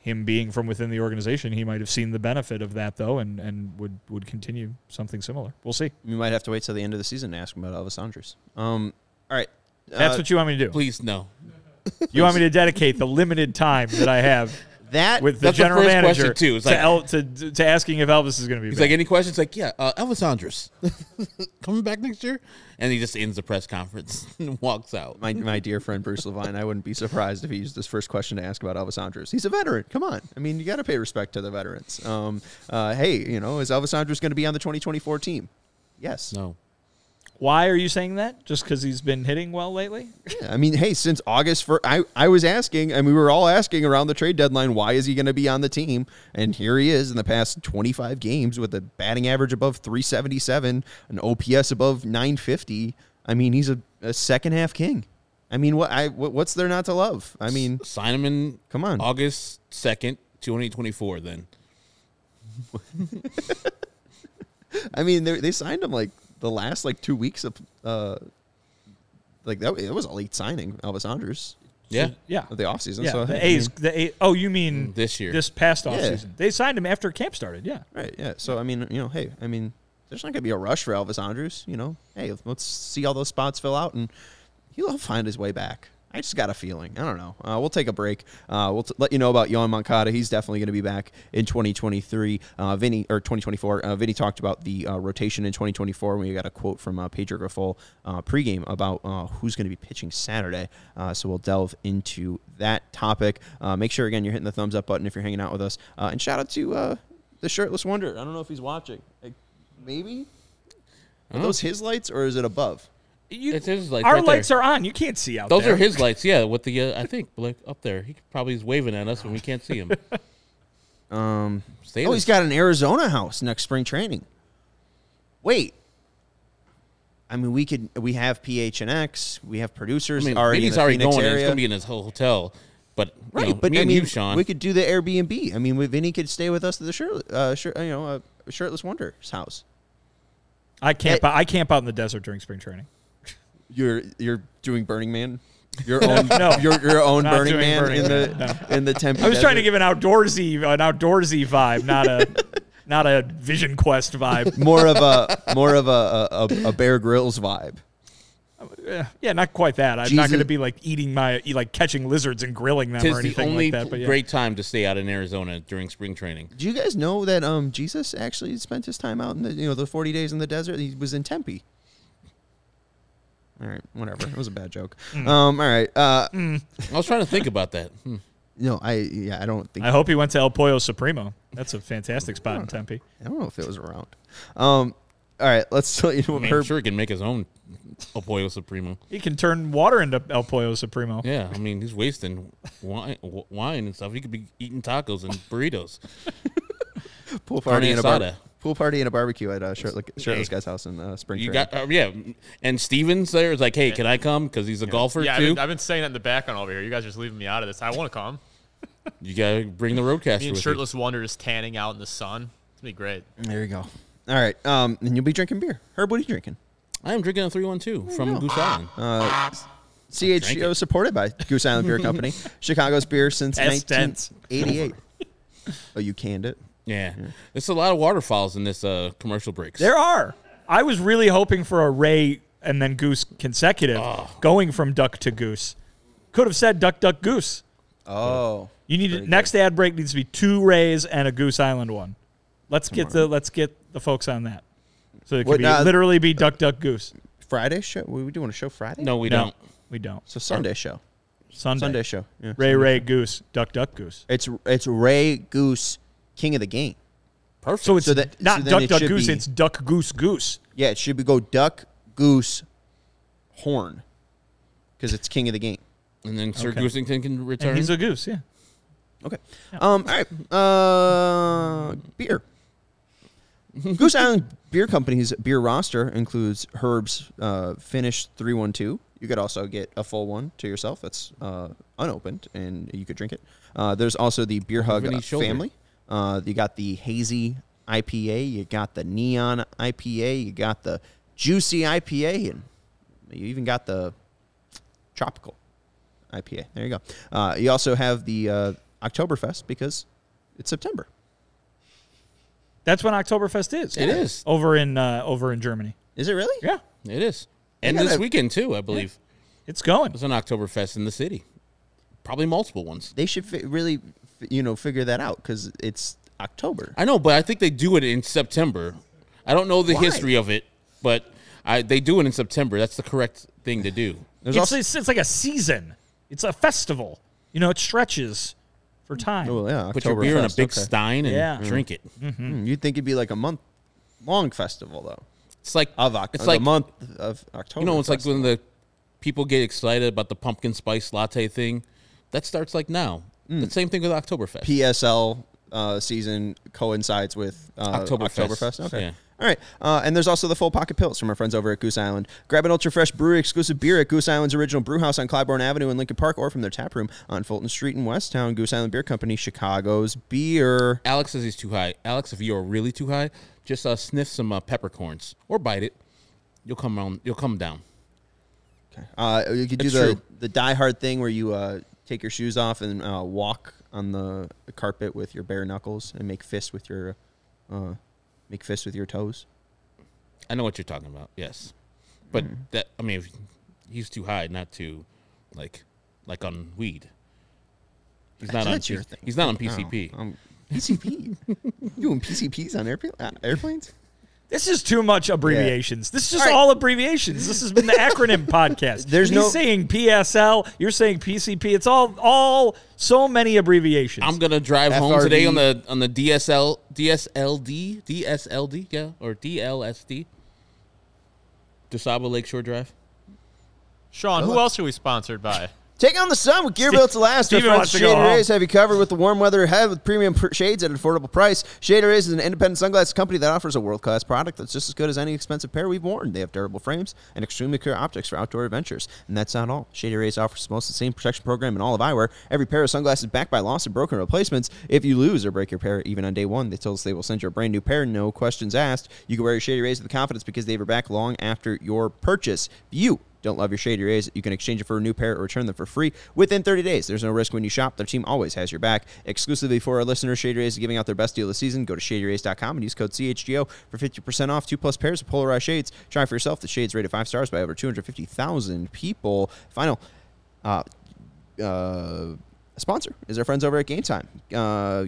him being from within the organization, he might have seen the benefit of that though, and and would would continue something similar. We'll see.
We might have to wait till the end of the season to ask him about Elvis Andrus. Um, all right.
That's
Uh,
what you want me to do.
Please, no.
You want me to dedicate the limited time that I have
that
with the
That's the
general
first
manager
question, too. It's
to,
like-
El, to to asking if Elvis is going to be
He's
back.
like, any questions? Like, yeah, uh, Elvis Andrus *laughs* coming back next year, and he just ends the press conference *laughs* and walks out.
my, my dear friend Bruce Levine, I wouldn't be surprised if he used this first question to ask about Elvis Andrus. He's a veteran. Come on. I mean, you got to pay respect to the veterans. Um, uh, hey, you know, is Elvis Andrus going to be on the 2024 team? Yes.
No,
Why are you saying that? Just because he's been hitting well lately?
Yeah, I mean, hey, since August for I, I was asking, and we were all asking around the trade deadline, why is he going to be on the team? And here he is in the past 25 games with a batting average above 377, an OPS above 950. I mean, he's a, a second half king. I mean, what I what, what's there not to love? I mean,
sign him in.
Come on.
August second, twenty twenty four. Then *laughs*
I mean, they they signed him like the last like two weeks of uh, like that. It was a late signing, Elvis Andrus.
yeah,
Yeah.
of the offseason.
Yeah,
so
the
hey, I
A's.
mean,
The A, oh, you mean
This year.
This past
Yeah.
offseason. They signed him after camp started. Yeah.
Right. Yeah. So I mean, you know, hey, I mean, there's not gonna be a rush for Elvis Andrus. You know, hey, let's see all those spots fill out, and he'll find his way back. I just got a feeling. I don't know. Uh, we'll take a break. Uh, we'll t- let you know about Yoan Moncada. He's definitely going to be back in 2023. Uh, Vinnie or 2024. Uh, Vinnie talked about the uh, rotation in 2024. We got a quote from uh, Pedro Grifol uh, pregame about uh, who's going to be pitching Saturday. Uh, so we'll delve into that topic. Uh, make sure again you're hitting the thumbs up button if you're hanging out with us. Uh, and shout out to uh, the shirtless wonder. I don't know if he's watching. Like, maybe. Are those his lights or is it above?
You,
It's his lights
our
right there.
lights are on. You can't see out
those
there.
are his lights. Yeah, with the uh, I think like up there. He probably is waving at us when we can't see him. *laughs*
Um,
Stay
oh, he's got an Arizona house next spring training. Wait. I mean, we could we have PHNX, we have producers
I mean,
already.
Vinnie's
in the
already
Phoenix
going. and It's going to be in his whole hotel. But you
right,
know,
but
me
I
and
mean,
you, Sean.
we could do the Airbnb. I mean, we- Vinnie could stay with us at the shirt, uh, shirt, you know, uh, shirtless wonder's house.
I camp. out, I camp out in the desert during spring training.
You're you're doing Burning Man. Your *laughs* own,
No.
your your own
Not
Burning Man
Burning
in the
Man,
in the Tempe.
I was trying to give an outdoorsy, an outdoorsy vibe, not a, *laughs* not a Vision Quest vibe.
more of a *laughs* more of a a, a Bear Grylls vibe.
Eh, yeah, not quite that. I'm not going to be like eating my, like catching lizards and grilling them
Tis
or
the
anything
only
like that. But yeah.
great time to stay out in Arizona during spring training.
Do you guys know that um, Jesus actually spent his time out in the you know the forty days in the desert? He was in Tempe. All right, whatever. It was a bad joke.
Mm.
Um, all right. Uh,
I was trying to think about that. Hmm.
no, I yeah, I don't think
I hope he went to El Pollo Supremo. That's a fantastic spot in Tempe.
I don't know if it was around. Um, all right, let's tell you
I
what
mean, I'm sure he can make his own El Pollo Supremo.
He can turn water into El Pollo Supremo.
Yeah, I mean, he's wasting wine, w- wine and stuff. He could be eating tacos and burritos. *laughs*
pool party
carne
and a bar-
asada.
Pool party and a barbecue at uh, shirtless, shirtless
Hey.
guy's house in uh, spring.
You
training.
got, uh, yeah. And Stevens there is like, hey, can I come? Because he's a golfer
Yeah, I've
too.
been, I've been saying that in the background over here. You guys are just leaving me out of this. I want to come. *laughs*
you gotta bring the roadcaster
Me and
with
shirtless wonder just tanning out in the sun. It's gonna be great.
there you go. All right, um, and you'll be drinking beer. Herb, what are you drinking?
I am drinking a three one two from Goose Island.
Uh,
Drank
CHGO supported by Goose Island Beer *laughs* Company, Chicago's beer since
Past
1988. oh, you canned it.
Yeah. there's a lot of waterfalls in this uh, commercial breaks.
There are. I was really hoping for a Ray and then Goose consecutive,
Oh.
going from duck to goose. Could have said duck, duck, goose.
Oh,
You need
Pretty
next ad break needs to be two Rays and a Goose Island one. Let's get the let's get the folks on that. So it could
What,
be, literally be duck, duck, goose.
Friday show. We we doing a show Friday.
No, we
no,
don't.
we don't.
so Sunday show.
Sunday,
Sunday show. Yeah.
Ray, Ray, Goose, duck, duck, goose.
It's it's Ray Goose, King of the Game.
Perfect.
So it's
So that-
not
so
duck,
it
duck, goose.
be-
It's duck, goose, goose.
Yeah, it should be go duck, goose, horn, because it's King of the Game.
and then Sir
Okay.
Goosington can return.
And he's a goose, yeah.
Okay. Um. All right. Uh, beer. *laughs* Goose Island Beer Company's beer roster includes Herb's uh, Finish 312. You could also get a full one to yourself that's uh, unopened and you could drink it. Uh, there's also the Beer Hug uh,
each shoulder.
family. Uh, you got the Hazy IPA, you got the Neon IPA, you got the Juicy IPA, and you even got the Tropical IPA. There you go. Uh, you also have the uh, Oktoberfest because it's September.
That's when Oktoberfest is.
It is.
over in uh, over in Germany.
Is it really?
Yeah,
It is. And
gotta-
this weekend too, I believe.
it's going.
There's an Oktoberfest in the city. Probably multiple ones.
They should fi- really, f- you know, figure that out because it's October.
I know, but I think they do it in September. I don't know the
Why?
history of it, but I, they do it in September. That's the correct thing to do.
There's
It's,
also
it's, it's like a season. It's a festival. You know, it stretches for time.
oh yeah,
Put your beer in a big
okay.
stein and
Yeah.
drink it.
Hmm, You'd think it'd be like a month long festival though.
It's like
Of Oc-
it's
the
like
month of October.
you know, it's like when the people get excited about the pumpkin spice latte thing. That starts like now.
Hmm.
The same thing with Oktoberfest.
PSL uh, season coincides with uh,
Oktoberfest.
Oktoberfest. Okay.
Yeah.
All right. Uh, and there's also the full pocket pills from our friends over at Goose Island. Grab an ultra fresh brewery exclusive beer at Goose Island's original brew house on Clybourn Avenue in Lincoln Park or from their tap room on Fulton Street in Westtown. Goose Island Beer Company, Chicago's beer.
Alex says he's too high. Alex, if you're really too high, just uh, sniff some uh, peppercorns or bite it. You'll come around. You'll come down.
Uh, you could do
It's
the,
true.
the die hard thing where you uh, take your shoes off and uh, walk on the carpet with your bare knuckles and make fists with your uh, make fists with your toes.
I know what you're talking about. Yes, but
Mm-hmm.
that I mean, he's too high, not too like like on weed. He's not on.
That's your
P-
thing.
He's not on PCP.
Um, PCP. you doing PCPs on airplane, uh, airplanes?
This is too much abbreviations. This is just
All right.
all abbreviations. This has been the acronym *laughs* podcast.
There's
He's
no-
saying PSL. You're saying PCP. It's all all so many abbreviations.
I'm gonna drive home today on the on the DSL DSLD DSLD yeah or DLSD. DuSable Lakeshore Drive.
Sean, who else are we sponsored by? *laughs*
Take on the sun with gear built to last. Our
Steven
friends
wants to go
Shady
home.
Rays have you covered with the warm weather ahead with premium pr- shades at an affordable price. Shady Rays is an independent sunglasses company that offers a world class product that's just as good as any expensive pair we've worn. They have durable frames and extremely clear optics for outdoor adventures. And that's not all. Shady Rays offers most of the same protection program in all of eyewear. Every pair of sunglasses is backed by lost and broken replacements. If you lose or break your pair, even on day one, they tell us they will send you a brand new pair, no questions asked. You can wear your Shady Rays with confidence because they have your back long after your purchase. You don't love your Shady Rays, you can exchange it for a new pair or return them for free within 30 days. There's no risk when you shop. Their team always has your back. Exclusively for our listeners, Shady Rays is giving out their best deal of the season. Go to shadyrays.com and use code CHGO for 50% off two plus pairs of polarized shades. Try for yourself. The shades rated five stars by over 250,000 people. Final uh, uh, sponsor is our friends over at Gametime. Uh,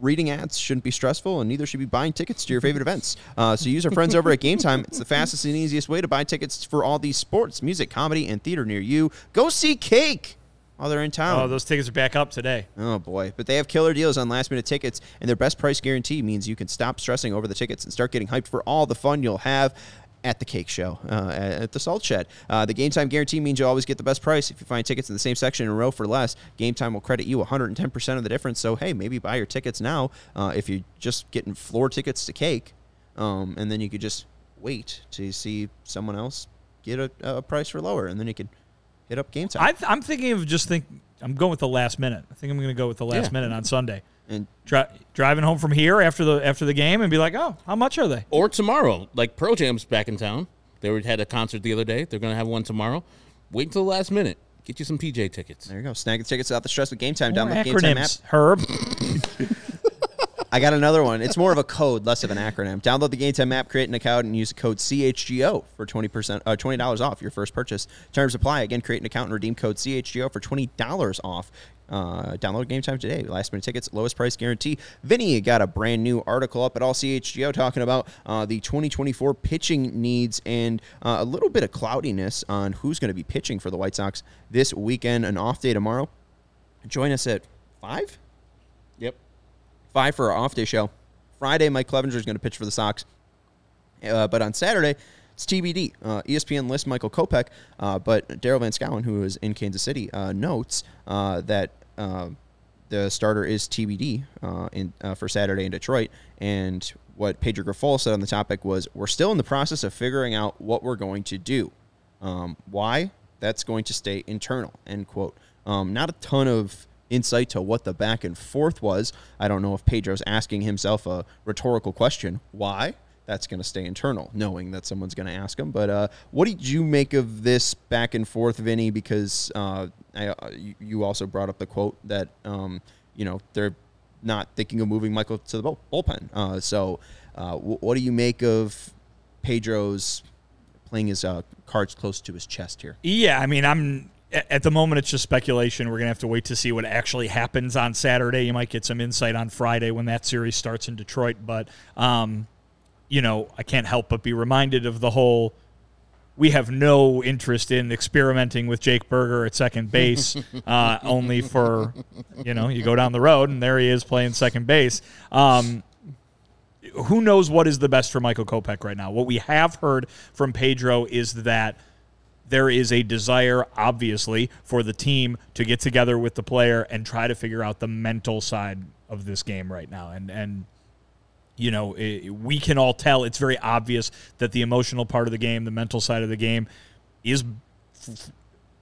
reading ads shouldn't be stressful, and neither should be buying tickets to your favorite events. Uh, so use our friends over at Gametime. It's the fastest and easiest way to buy tickets for all these sports, music, comedy, and theater near you. Go see Cake while they're in town.
oh, those tickets are back up today.
Oh boy, but they have killer deals on last minute tickets, and their best price guarantee means you can stop stressing over the tickets and start getting hyped for all the fun you'll have at the cake show uh, at the Salt Shed. Uh, the game time guarantee means you'll always get the best price. If you find tickets in the same section in a row for less, game time will credit you 110% of the difference. So hey, maybe buy your tickets now uh, if you're just getting floor tickets to cake, um, and then you could just wait to see someone else get a, a price for lower, and then you could hit up game time.
I, I'm thinking of just think. I'm going with the last minute. I think I'm going to go with the last
Yeah.
minute on Sunday.
And
Dri- driving home from here after the after the game and be like, oh, how much are they?
Or tomorrow, like Pearl Jam's back in town. They were, had a concert the other day. They're gonna have one tomorrow. Wait until the last minute. Get you some PJ tickets.
there you go. Snag the tickets without the stress with game time.
More
Download the game time app.
Herb. *laughs*
I got another one. It's more of a code, less of an acronym. Download the Gametime app, create an account, and use the code CHGO for twenty percent, uh, twenty dollars off your first purchase. Terms apply. Again, create an account and redeem code CHGO for twenty dollars off. Uh, download Gametime today. Last minute tickets, lowest price guarantee. Vinnie got a brand new article up at All CHGO talking about uh, the 2024 pitching needs and uh, a little bit of cloudiness on who's going to be pitching for the White Sox this weekend. An off day tomorrow. Join us at five.
Yep.
Five for our off day show. Friday, Mike Clevinger is going to pitch for the Sox. Uh, but on Saturday, it's TBD. Uh, ESPN lists Michael Kopech, uh, but Daryl Van Schouwen, who is in Kansas City, uh, notes uh, that uh, the starter is TBD in, for Saturday in Detroit. And what Pedro Grifol said on the topic was, "We're still in the process of figuring out what we're going to do. Um, why? That's going to stay internal." End quote. Um, not a ton of insight to what the back and forth was. I don't know if Pedro's asking himself a rhetorical question. Why? That's going to stay internal, knowing that someone's going to ask him. But uh, what did you make of this back and forth, Vinnie? Because uh, I, uh, you- also brought up the quote that um, you know they're not thinking of moving Michael to the bullpen. Uh, so, uh, wh- what do you make of Pedro's playing his uh, cards close to his chest here?
Yeah, I mean, I'm at the moment it's just speculation. We're gonna have to wait to see what actually happens on Saturday. You might get some insight on Friday when that series starts in Detroit. But um, you know, I can't help but be reminded of the whole. We have no interest in experimenting with Jake Burger at second base, *laughs* uh, only for, you know, you go down the road and there he is playing second base. Um, who knows what is the best for Michael Kopech right now? What we have heard from Pedro is that there is a desire, obviously, for the team to get together with the player and try to figure out the mental side of this game right now. And and you know, i we can all tell it's very obvious that the emotional part of the game, the mental side of the game, is f-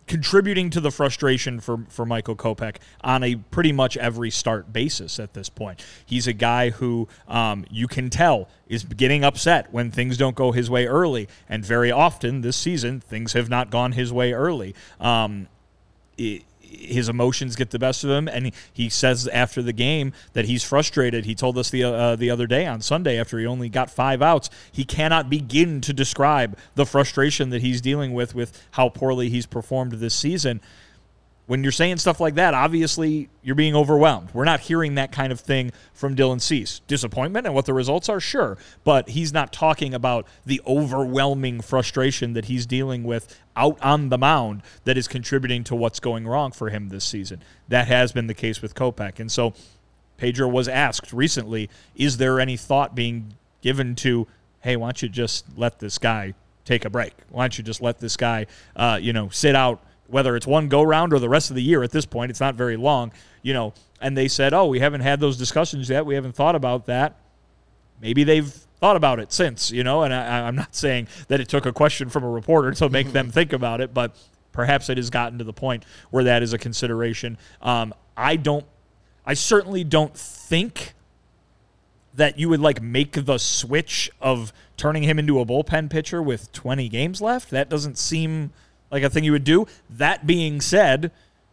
contributing to the frustration for, for Michael Kopech on a pretty much every start basis at this point. He's a guy who um, you can tell is getting upset when things don't go his way early. And very often this season, things have not gone his way early. Um, i his emotions get the best of him, and he, says after the game that he's frustrated. He told us the uh, the other day on Sunday after he only got five outs, he cannot begin to describe the frustration that he's dealing with with how poorly he's performed this season. When you're saying stuff like that, obviously you're being overwhelmed. We're not hearing that kind of thing from Dylan Cease. Disappointment and what the results are, sure, but he's not talking about the overwhelming frustration that he's dealing with out on the mound that is contributing to what's going wrong for him this season. That has been the case with Kopech. And so Pedro was asked recently, is there any thought being given to, hey, why don't you just let this guy take a break? Why don't you just let this guy, uh, you know, sit out, whether it's one go round or the rest of the year at this point? It's not very long, you know. And they said, oh, we haven't had those discussions yet. We haven't thought about that. Maybe they've thought about it since, you know. And I, I'm not saying that it took a question from a reporter to make them think about it, but perhaps it has gotten to the point where that is a consideration. Um, I don't I certainly don't think that you would like make the switch of turning him into a bullpen pitcher with 20 games left. That doesn't seem like a thing you would do. That being said,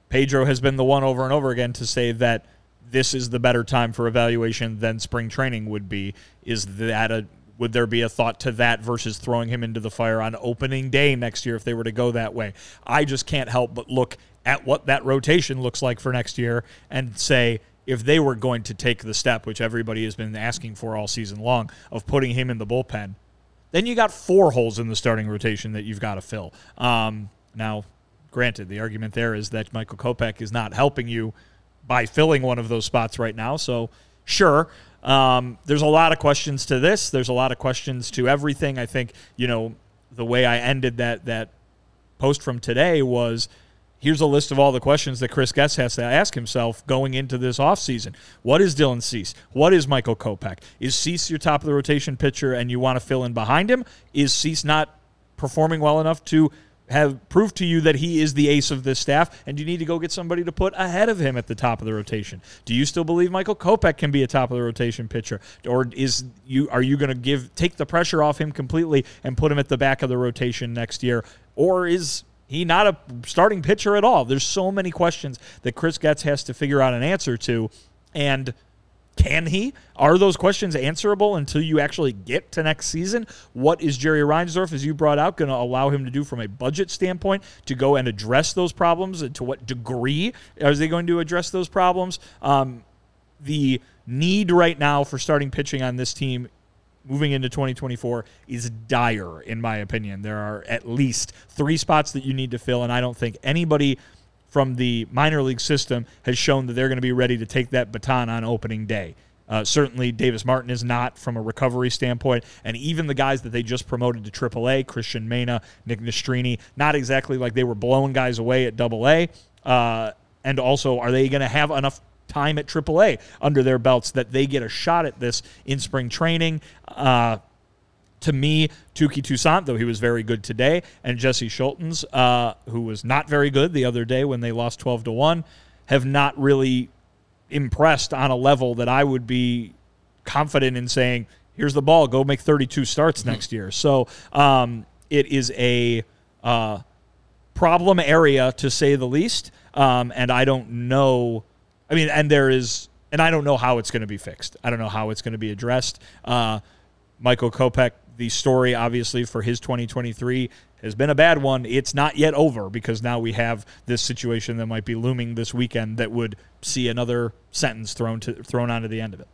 Pedro has been the one over and over again to say that this is the better time for evaluation than spring training would be. Is that a would there be a thought to that versus throwing him into the fire on opening day next year if they were to go that way? I just can't help but look at what that rotation looks like for next year and say if they were going to take the step, which everybody has been asking for all season long, of putting him in the bullpen, then you got four holes in the starting rotation that you've got to fill. Um, now, granted, the argument there is that Michael Kopech is not helping you by filling one of those spots right now. So, sure, um, there's a lot of questions to this. There's a lot of questions to everything. I think you know the way I ended that that post from today was here's a list of all the questions that Chris Getz has to ask himself going into this offseason. What is Dylan Cease? What is Michael Kopech? Is Cease your top of the rotation pitcher and you want to fill in behind him? Is Cease not performing well enough to have proved to you that he is the ace of this staff and you need to go get somebody to put ahead of him at the top of the rotation? Do you still believe Michael Kopech can be a top of the rotation pitcher or is you are you going to give take the pressure off him completely and put him at the back of the rotation next year or is he not a starting pitcher at all? There's so many questions that Chris Getz has to figure out an answer to and Can he? Are those questions answerable until you actually get to next season? What is Jerry Reinsdorf, as you brought out, going to allow him to do from a budget standpoint to go and address those problems? And to what degree are they going to address those problems? Um, the need right now for starting pitching on this team moving into 2024 is dire, in my opinion. There are at least three spots that you need to fill, and I don't think anybody from the minor league system has shown that they're going to be ready to take that baton on opening day. Uh, certainly, Davis Martin is not from a recovery standpoint, and even the guys that they just promoted to AAA, Christian Mena, Nick Nastrini, not exactly like they were blowing guys away at AA. Uh, and also, are they going to have enough time at AAA under their belts that they get a shot at this in spring training. Uh, to me, Touki Toussaint, though he was very good today, and Jesse Scholtens, uh, who was not very good the other day when they lost 12 to 1, have not really impressed on a level that I would be confident in saying, here's the ball, go make 32 starts mm-hmm. next year. So um, it is a uh, problem area, to say the least. Um, and I don't know I mean, and there is, and I don't know how it's going to be fixed. I don't know how it's going to be addressed. Uh, Michael Kopech, the story obviously for his 2023 has been a bad one. It's not yet over because now we have this situation that might be looming this weekend that would see another sentence thrown to thrown onto the end of it.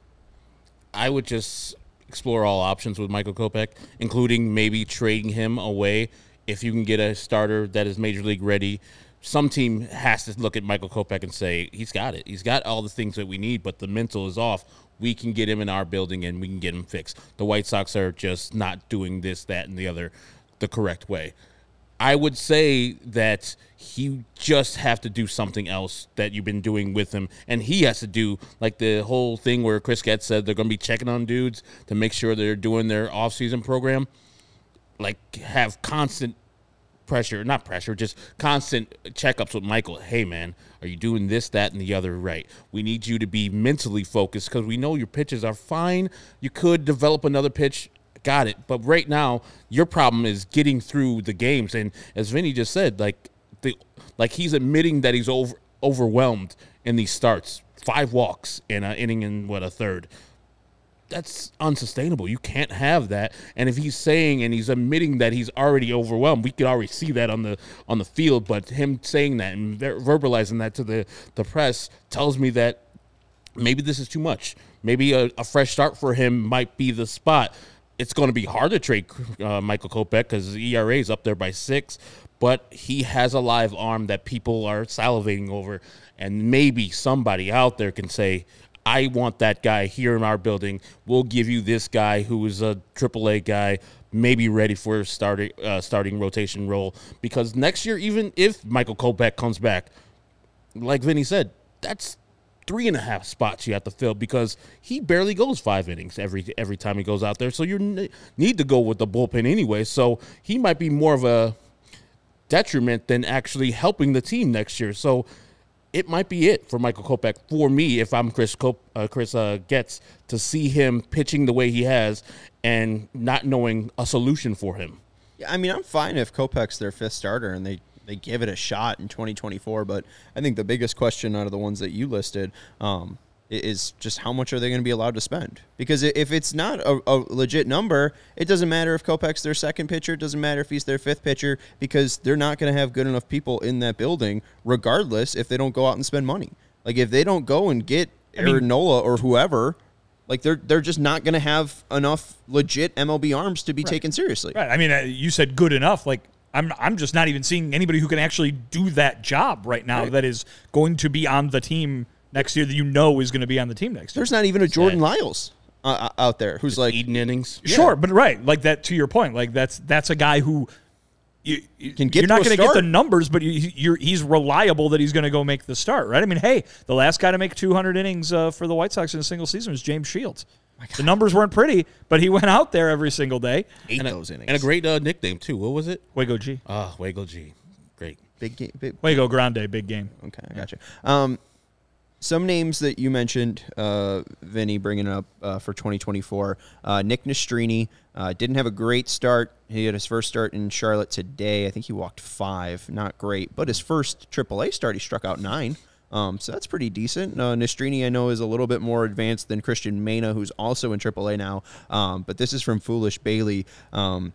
I would just explore all options with Michael Kopech, including maybe trading him away if you can get a starter that is major league ready some team has to look at Michael Kopech and say he's got it. He's got all the things that we need, but the mental is off. We can get him in our building and we can get him fixed. The White Sox are just not doing this, that, and the other the correct way. I would say that he just have to do something else that you've been doing with him, and he has to do like the whole thing where Chris Getz said they're going to be checking on dudes to make sure they're doing their off-season program. Like have constant pressure, not pressure, just constant checkups with Michael. Hey, man, are you doing this, that, and the other right? We need you to be mentally focused because we know your pitches are fine. You could develop another pitch. Got it. But right now, your problem is getting through the games. And as Vinnie just said, like the like he's admitting that he's over overwhelmed in these starts. Five walks in an inning and what a third that's unsustainable. You can't have that. And if he's saying and he's admitting that he's already overwhelmed, we could already see that on the on the field. But him saying that and verbalizing that to the the press tells me that maybe this is too much. Maybe a, a fresh start for him might be the spot. It's going to be hard to trade uh, Michael Kopech because ERA is up there by six, but he has a live arm that people are salivating over, and maybe somebody out there can say, I want that guy here in our building. We'll give you this guy who is a AAA guy, maybe ready for a starting uh, starting rotation role. Because next year, even if Michael Kopech comes back, like Vinnie said, that's three and a half spots you have to fill because he barely goes five innings every every time he goes out there. So you need to go with the bullpen anyway. So he might be more of a detriment than actually helping the team next year. So it might be it for Michael Kopech for me if I'm Chris Cop- uh, Chris uh, Getz to see him pitching the way he has and not knowing a solution for him.
Yeah, I mean, I'm fine if Kopech's their fifth starter and they they give it a shot in 2024. But I think the biggest question out of the ones that you listed um, is just how much are they going to be allowed to spend? Because if it's not a, a, legit number, it doesn't matter if Kopech's their second pitcher. It doesn't matter if he's their fifth pitcher because they're not going to have good enough people in that building, regardless if they don't go out and spend money. Like if they don't go and get Aaron Nola or whoever, like they're they're just not going to have enough legit MLB arms to be right. taken seriously.
Right. I mean, uh, you said good enough. Like I'm I'm just not even seeing anybody who can actually do that job right now right. that is going to be on the team next year that you know is going to be on the team next year.
There's not even a Jordan Lyles uh, uh, out there who's Just like
eating innings.
Sure, yeah. but right, like that. To your point, like that's that's a guy who. You, can get you're not going to get the numbers, but you, are he's reliable that he's going to go make the start, right? I mean, hey, the last guy to make 200 innings uh, for the White Sox in a single season was James Shields. The numbers weren't pretty, but he *laughs* went out there every single day.
Ate and those a, innings. And a great uh, nickname, too. What was it?
Wago G.
Ah, uh, Wago G. Great.
Big game. Big,
Wago Grande, big game.
Okay, I got you. Um, some names that you mentioned, uh, Vinnie, bringing up uh, for 2024. Uh, Nick Nastrini uh, didn't have a great start. He had his first start in Charlotte today. I think he walked five. Not great, but his first AAA start, he struck out nine. Um, so that's pretty decent. Uh, Nastrini, I know, is a little bit more advanced than Christian Mena, who's also in AAA now. Um, but this is from Foolish Bailey. Um,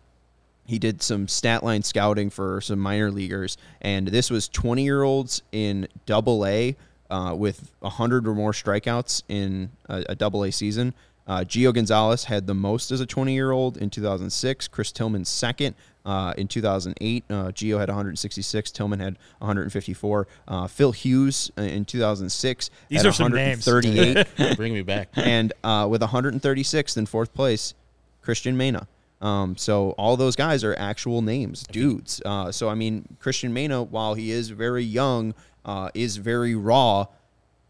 he did some stat line scouting for some minor leaguers, and this was 20 year olds in Double A uh, with 100 or more strikeouts in a, a Double A season. Uh, Gio Gonzalez had the most as a 20 year old in 2006. Chris Tillman second uh, in 2008. Uh, Gio had 166. Tillman had 154. Uh, Phil Hughes uh, in 2006.
These
had
are some names.
138. *laughs*
Bring me back.
and uh, with 136th in fourth place, Christian Mena. Um, so all those guys are actual names, dudes. Uh, so I mean, Christian Mena, while he is very young, uh, is very raw.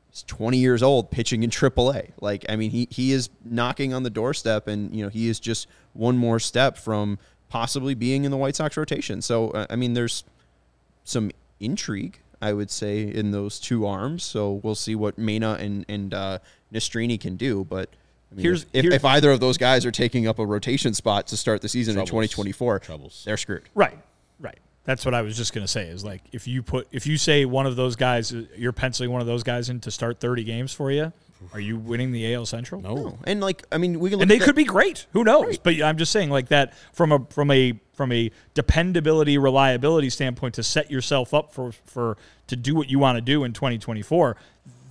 He's 20 years old, pitching in AAA. Like I mean, he he is knocking on the doorstep, and you know he is just one more step from possibly being in the White Sox rotation. So uh, I mean, there's some intrigue, I would say, in those two arms. So we'll see what Mena and and uh, can do. But I mean,
Here's-
if,
here's-
if either of those guys are taking up a rotation spot to start the season
Troubles.
in 2024,
Troubles.
they're screwed.
Right. That's what I was just gonna say. Is like if you put if you say one of those guys, uh, you're penciling one of those guys in to start 30 games for you. Are you winning the AL Central?
No.
And like, I mean, we can look
and they
at
could be great. Who knows? But I'm just saying, like that from a from a from a dependability, reliability standpoint, to set yourself up for for to do what you want to do in 2024.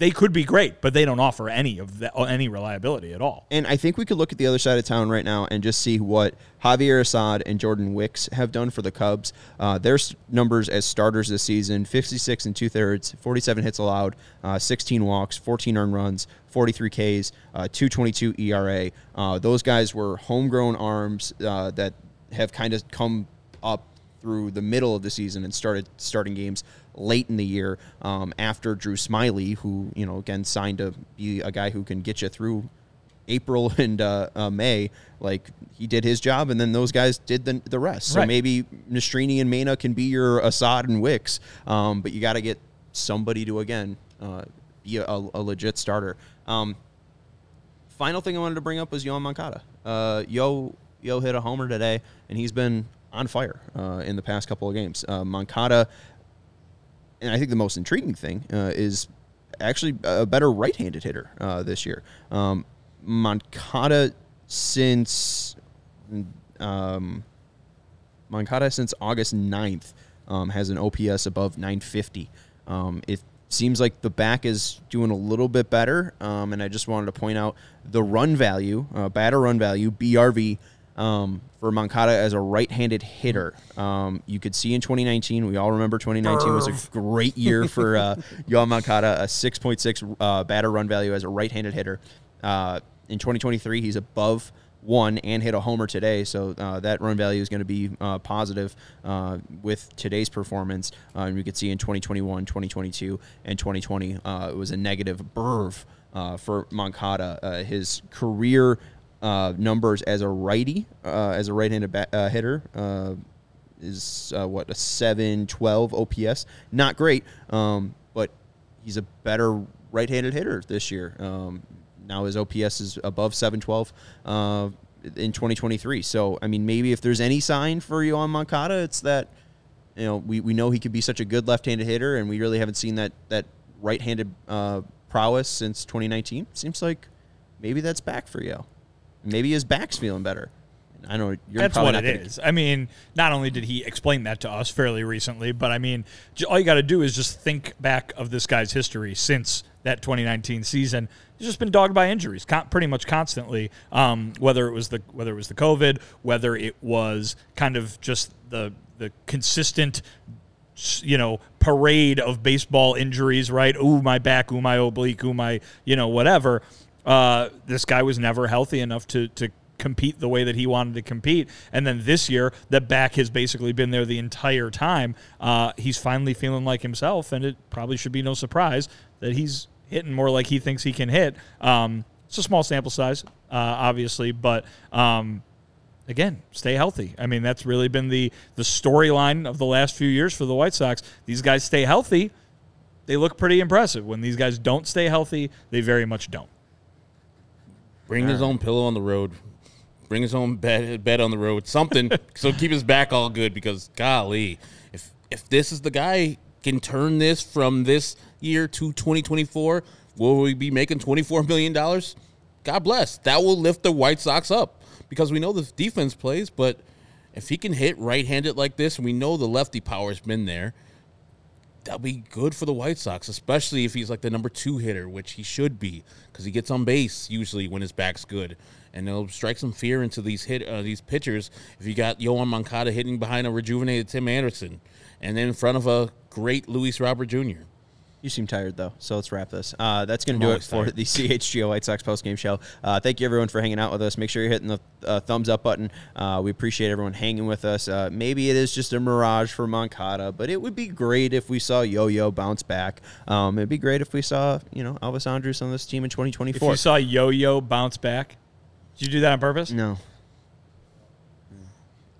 They could be great, but they don't offer any of that any reliability at all.
And I think we could look at the other side of town right now and just see what Javier Assad and Jordan Wicks have done for the Cubs. Uh, their numbers as starters this season 56 and two thirds, 47 hits allowed, uh, 16 walks, 14 earned runs, 43 Ks, uh, 222 ERA. Uh, those guys were homegrown arms uh, that have kind of come up through the middle of the season and started starting games late in the year um, after Drew Smyly, who you know again signed to be a guy who can get you through April *laughs* and uh, uh, May. Like he did his job, and then those guys did the, the rest. So
Right.
maybe Nastrini and Mena can be your Assad and Wicks, um, but you got to get somebody to again uh, be a, a legit starter. Um, final thing I wanted to bring up was Yoan Moncada. Uh, Yo Yo hit a homer today, and he's been on fire uh, in the past couple of games. Uh, Moncada, and I think the most intriguing thing uh, is actually a better right-handed hitter uh, this year. Um, Moncada since um, Moncada since August 9th um, has an OPS above 950. Um, it seems like the back is doing a little bit better, um, and I just wanted to point out the run value, uh, batter run value, BRV, um, for Moncada as a right-handed hitter. Um, you could see in 2019, we all remember 2019 was a great year for uh, *laughs* Yoan Moncada, a 6.6 uh, batter run value as a right-handed hitter. Uh, in 2023, he's above one and hit a homer today, so uh, that run value is going to be uh, positive uh, with today's performance. Uh, and we could see in 2021, 2022, and 2020, uh, it was a negative burv uh, for Moncada. Uh, his career uh, numbers as a righty, uh, as a right-handed ba- uh, hitter, uh, is uh, what a 712 OPS. Not great, um, but he's a better right-handed hitter this year. Um, now his OPS is above 712 uh, in 2023. So I mean, maybe if there's any sign for you on Moncada, it's that you know we, we know he could be such a good left-handed hitter, and we really haven't seen that that right-handed prowess since 2019. Seems like maybe that's back for you. Maybe his back's feeling better. I know you're
That's
probably
what
not
it
gonna-
is. I mean, not only did he explain that to us fairly recently, but I mean, all you got to do is just think back of this guy's history since that 2019 season. He's just been dogged by injuries, pretty much constantly. Um, whether it was the whether it was the COVID, whether it was kind of just the the consistent you know parade of baseball injuries right ooh my back ooh my oblique ooh my you know whatever uh, this guy was never healthy enough to to compete the way that he wanted to compete and then this year the back has basically been there the entire time uh, he's finally feeling like himself and it probably should be no surprise that he's hitting more like he thinks he can hit um, it's a small sample size uh, obviously but um, again, stay healthy. I mean, that's really been the the storyline of the last few years for the White Sox. These guys stay healthy, they look pretty impressive. When these guys don't stay healthy, they very much don't.
Bring his own pillow on the road. Bring his own bed bed on the road. Something *laughs* so keep his back all good. Because golly, if if this is the guy can turn this from this year to 2024, will we be making 24 million dollars? God bless. That will lift the White Sox up because we know the defense plays, but if he can hit right-handed like this, and we know the lefty power's been there, that'll be good for the White Sox, especially if he's like the number two hitter, which he should be, because he gets on base usually when his back's good, and it'll strike some fear into these hit uh, these pitchers. If you got Yoan Moncada hitting behind a rejuvenated Tim Anderson, and then in front of a great Luis Robert Jr.
You seem tired though, so let's wrap this. Uh, that's going to do it for
tired.
the *laughs* CHGO White Sox postgame show. Uh, thank you everyone for hanging out with us. Make sure you're hitting the uh, thumbs up button. Uh, we appreciate everyone hanging with us. Uh, maybe it is just a mirage for Moncada, but it would be great if we saw Yo-Yo bounce back. Um, it'd be great if we saw you know Elvis Andrus on this team in 2024.
If
2024.
you saw Yo-Yo bounce back, did you do that on purpose?
no,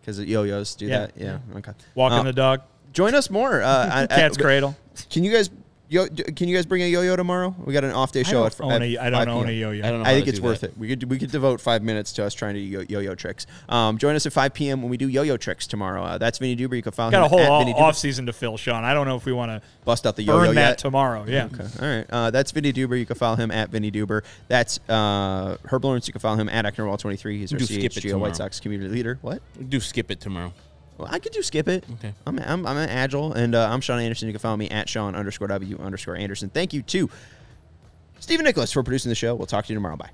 because Yo-Yos do
Yeah.
that. Yeah. Okay.
Walking
Uh,
the dog,
Join us more. Uh, *laughs* at-
cat's
at-
cradle.
Can you guys? Yo, can you guys bring a yo-yo tomorrow? We got an off-day
I
show
don't
at,
own
at
a, I don't own a Yo-Yo.
I don't know.
I think it's worth
that.
it. We could we could devote five minutes to us trying to yo- yo-yo tricks. Um, join us at 5 p.m. when we do yo-yo tricks tomorrow. Uh, that's Vinnie Duber. You can follow
Got
him
a whole
at
all, off season to fill, Sean. I don't know if we want to
Bust out the yo-yo
burn that
yet.
tomorrow. Yeah.
Okay. All right. Uh, that's Vinnie Duber. You can follow him at Vinnie Duber. That's uh, Herb Lawrence. You can follow him at Actonwall23. He's our
Do
CHGO. White Sox community leader. What?
Do skip it tomorrow.
Well, I could do skip it.
Okay.
I'm, I'm, I'm agile, and uh, I'm Sean Anderson. You can follow me at Sean underscore W underscore Anderson. Thank you to Stephen Nicholas for producing the show. We'll talk to you tomorrow. Bye.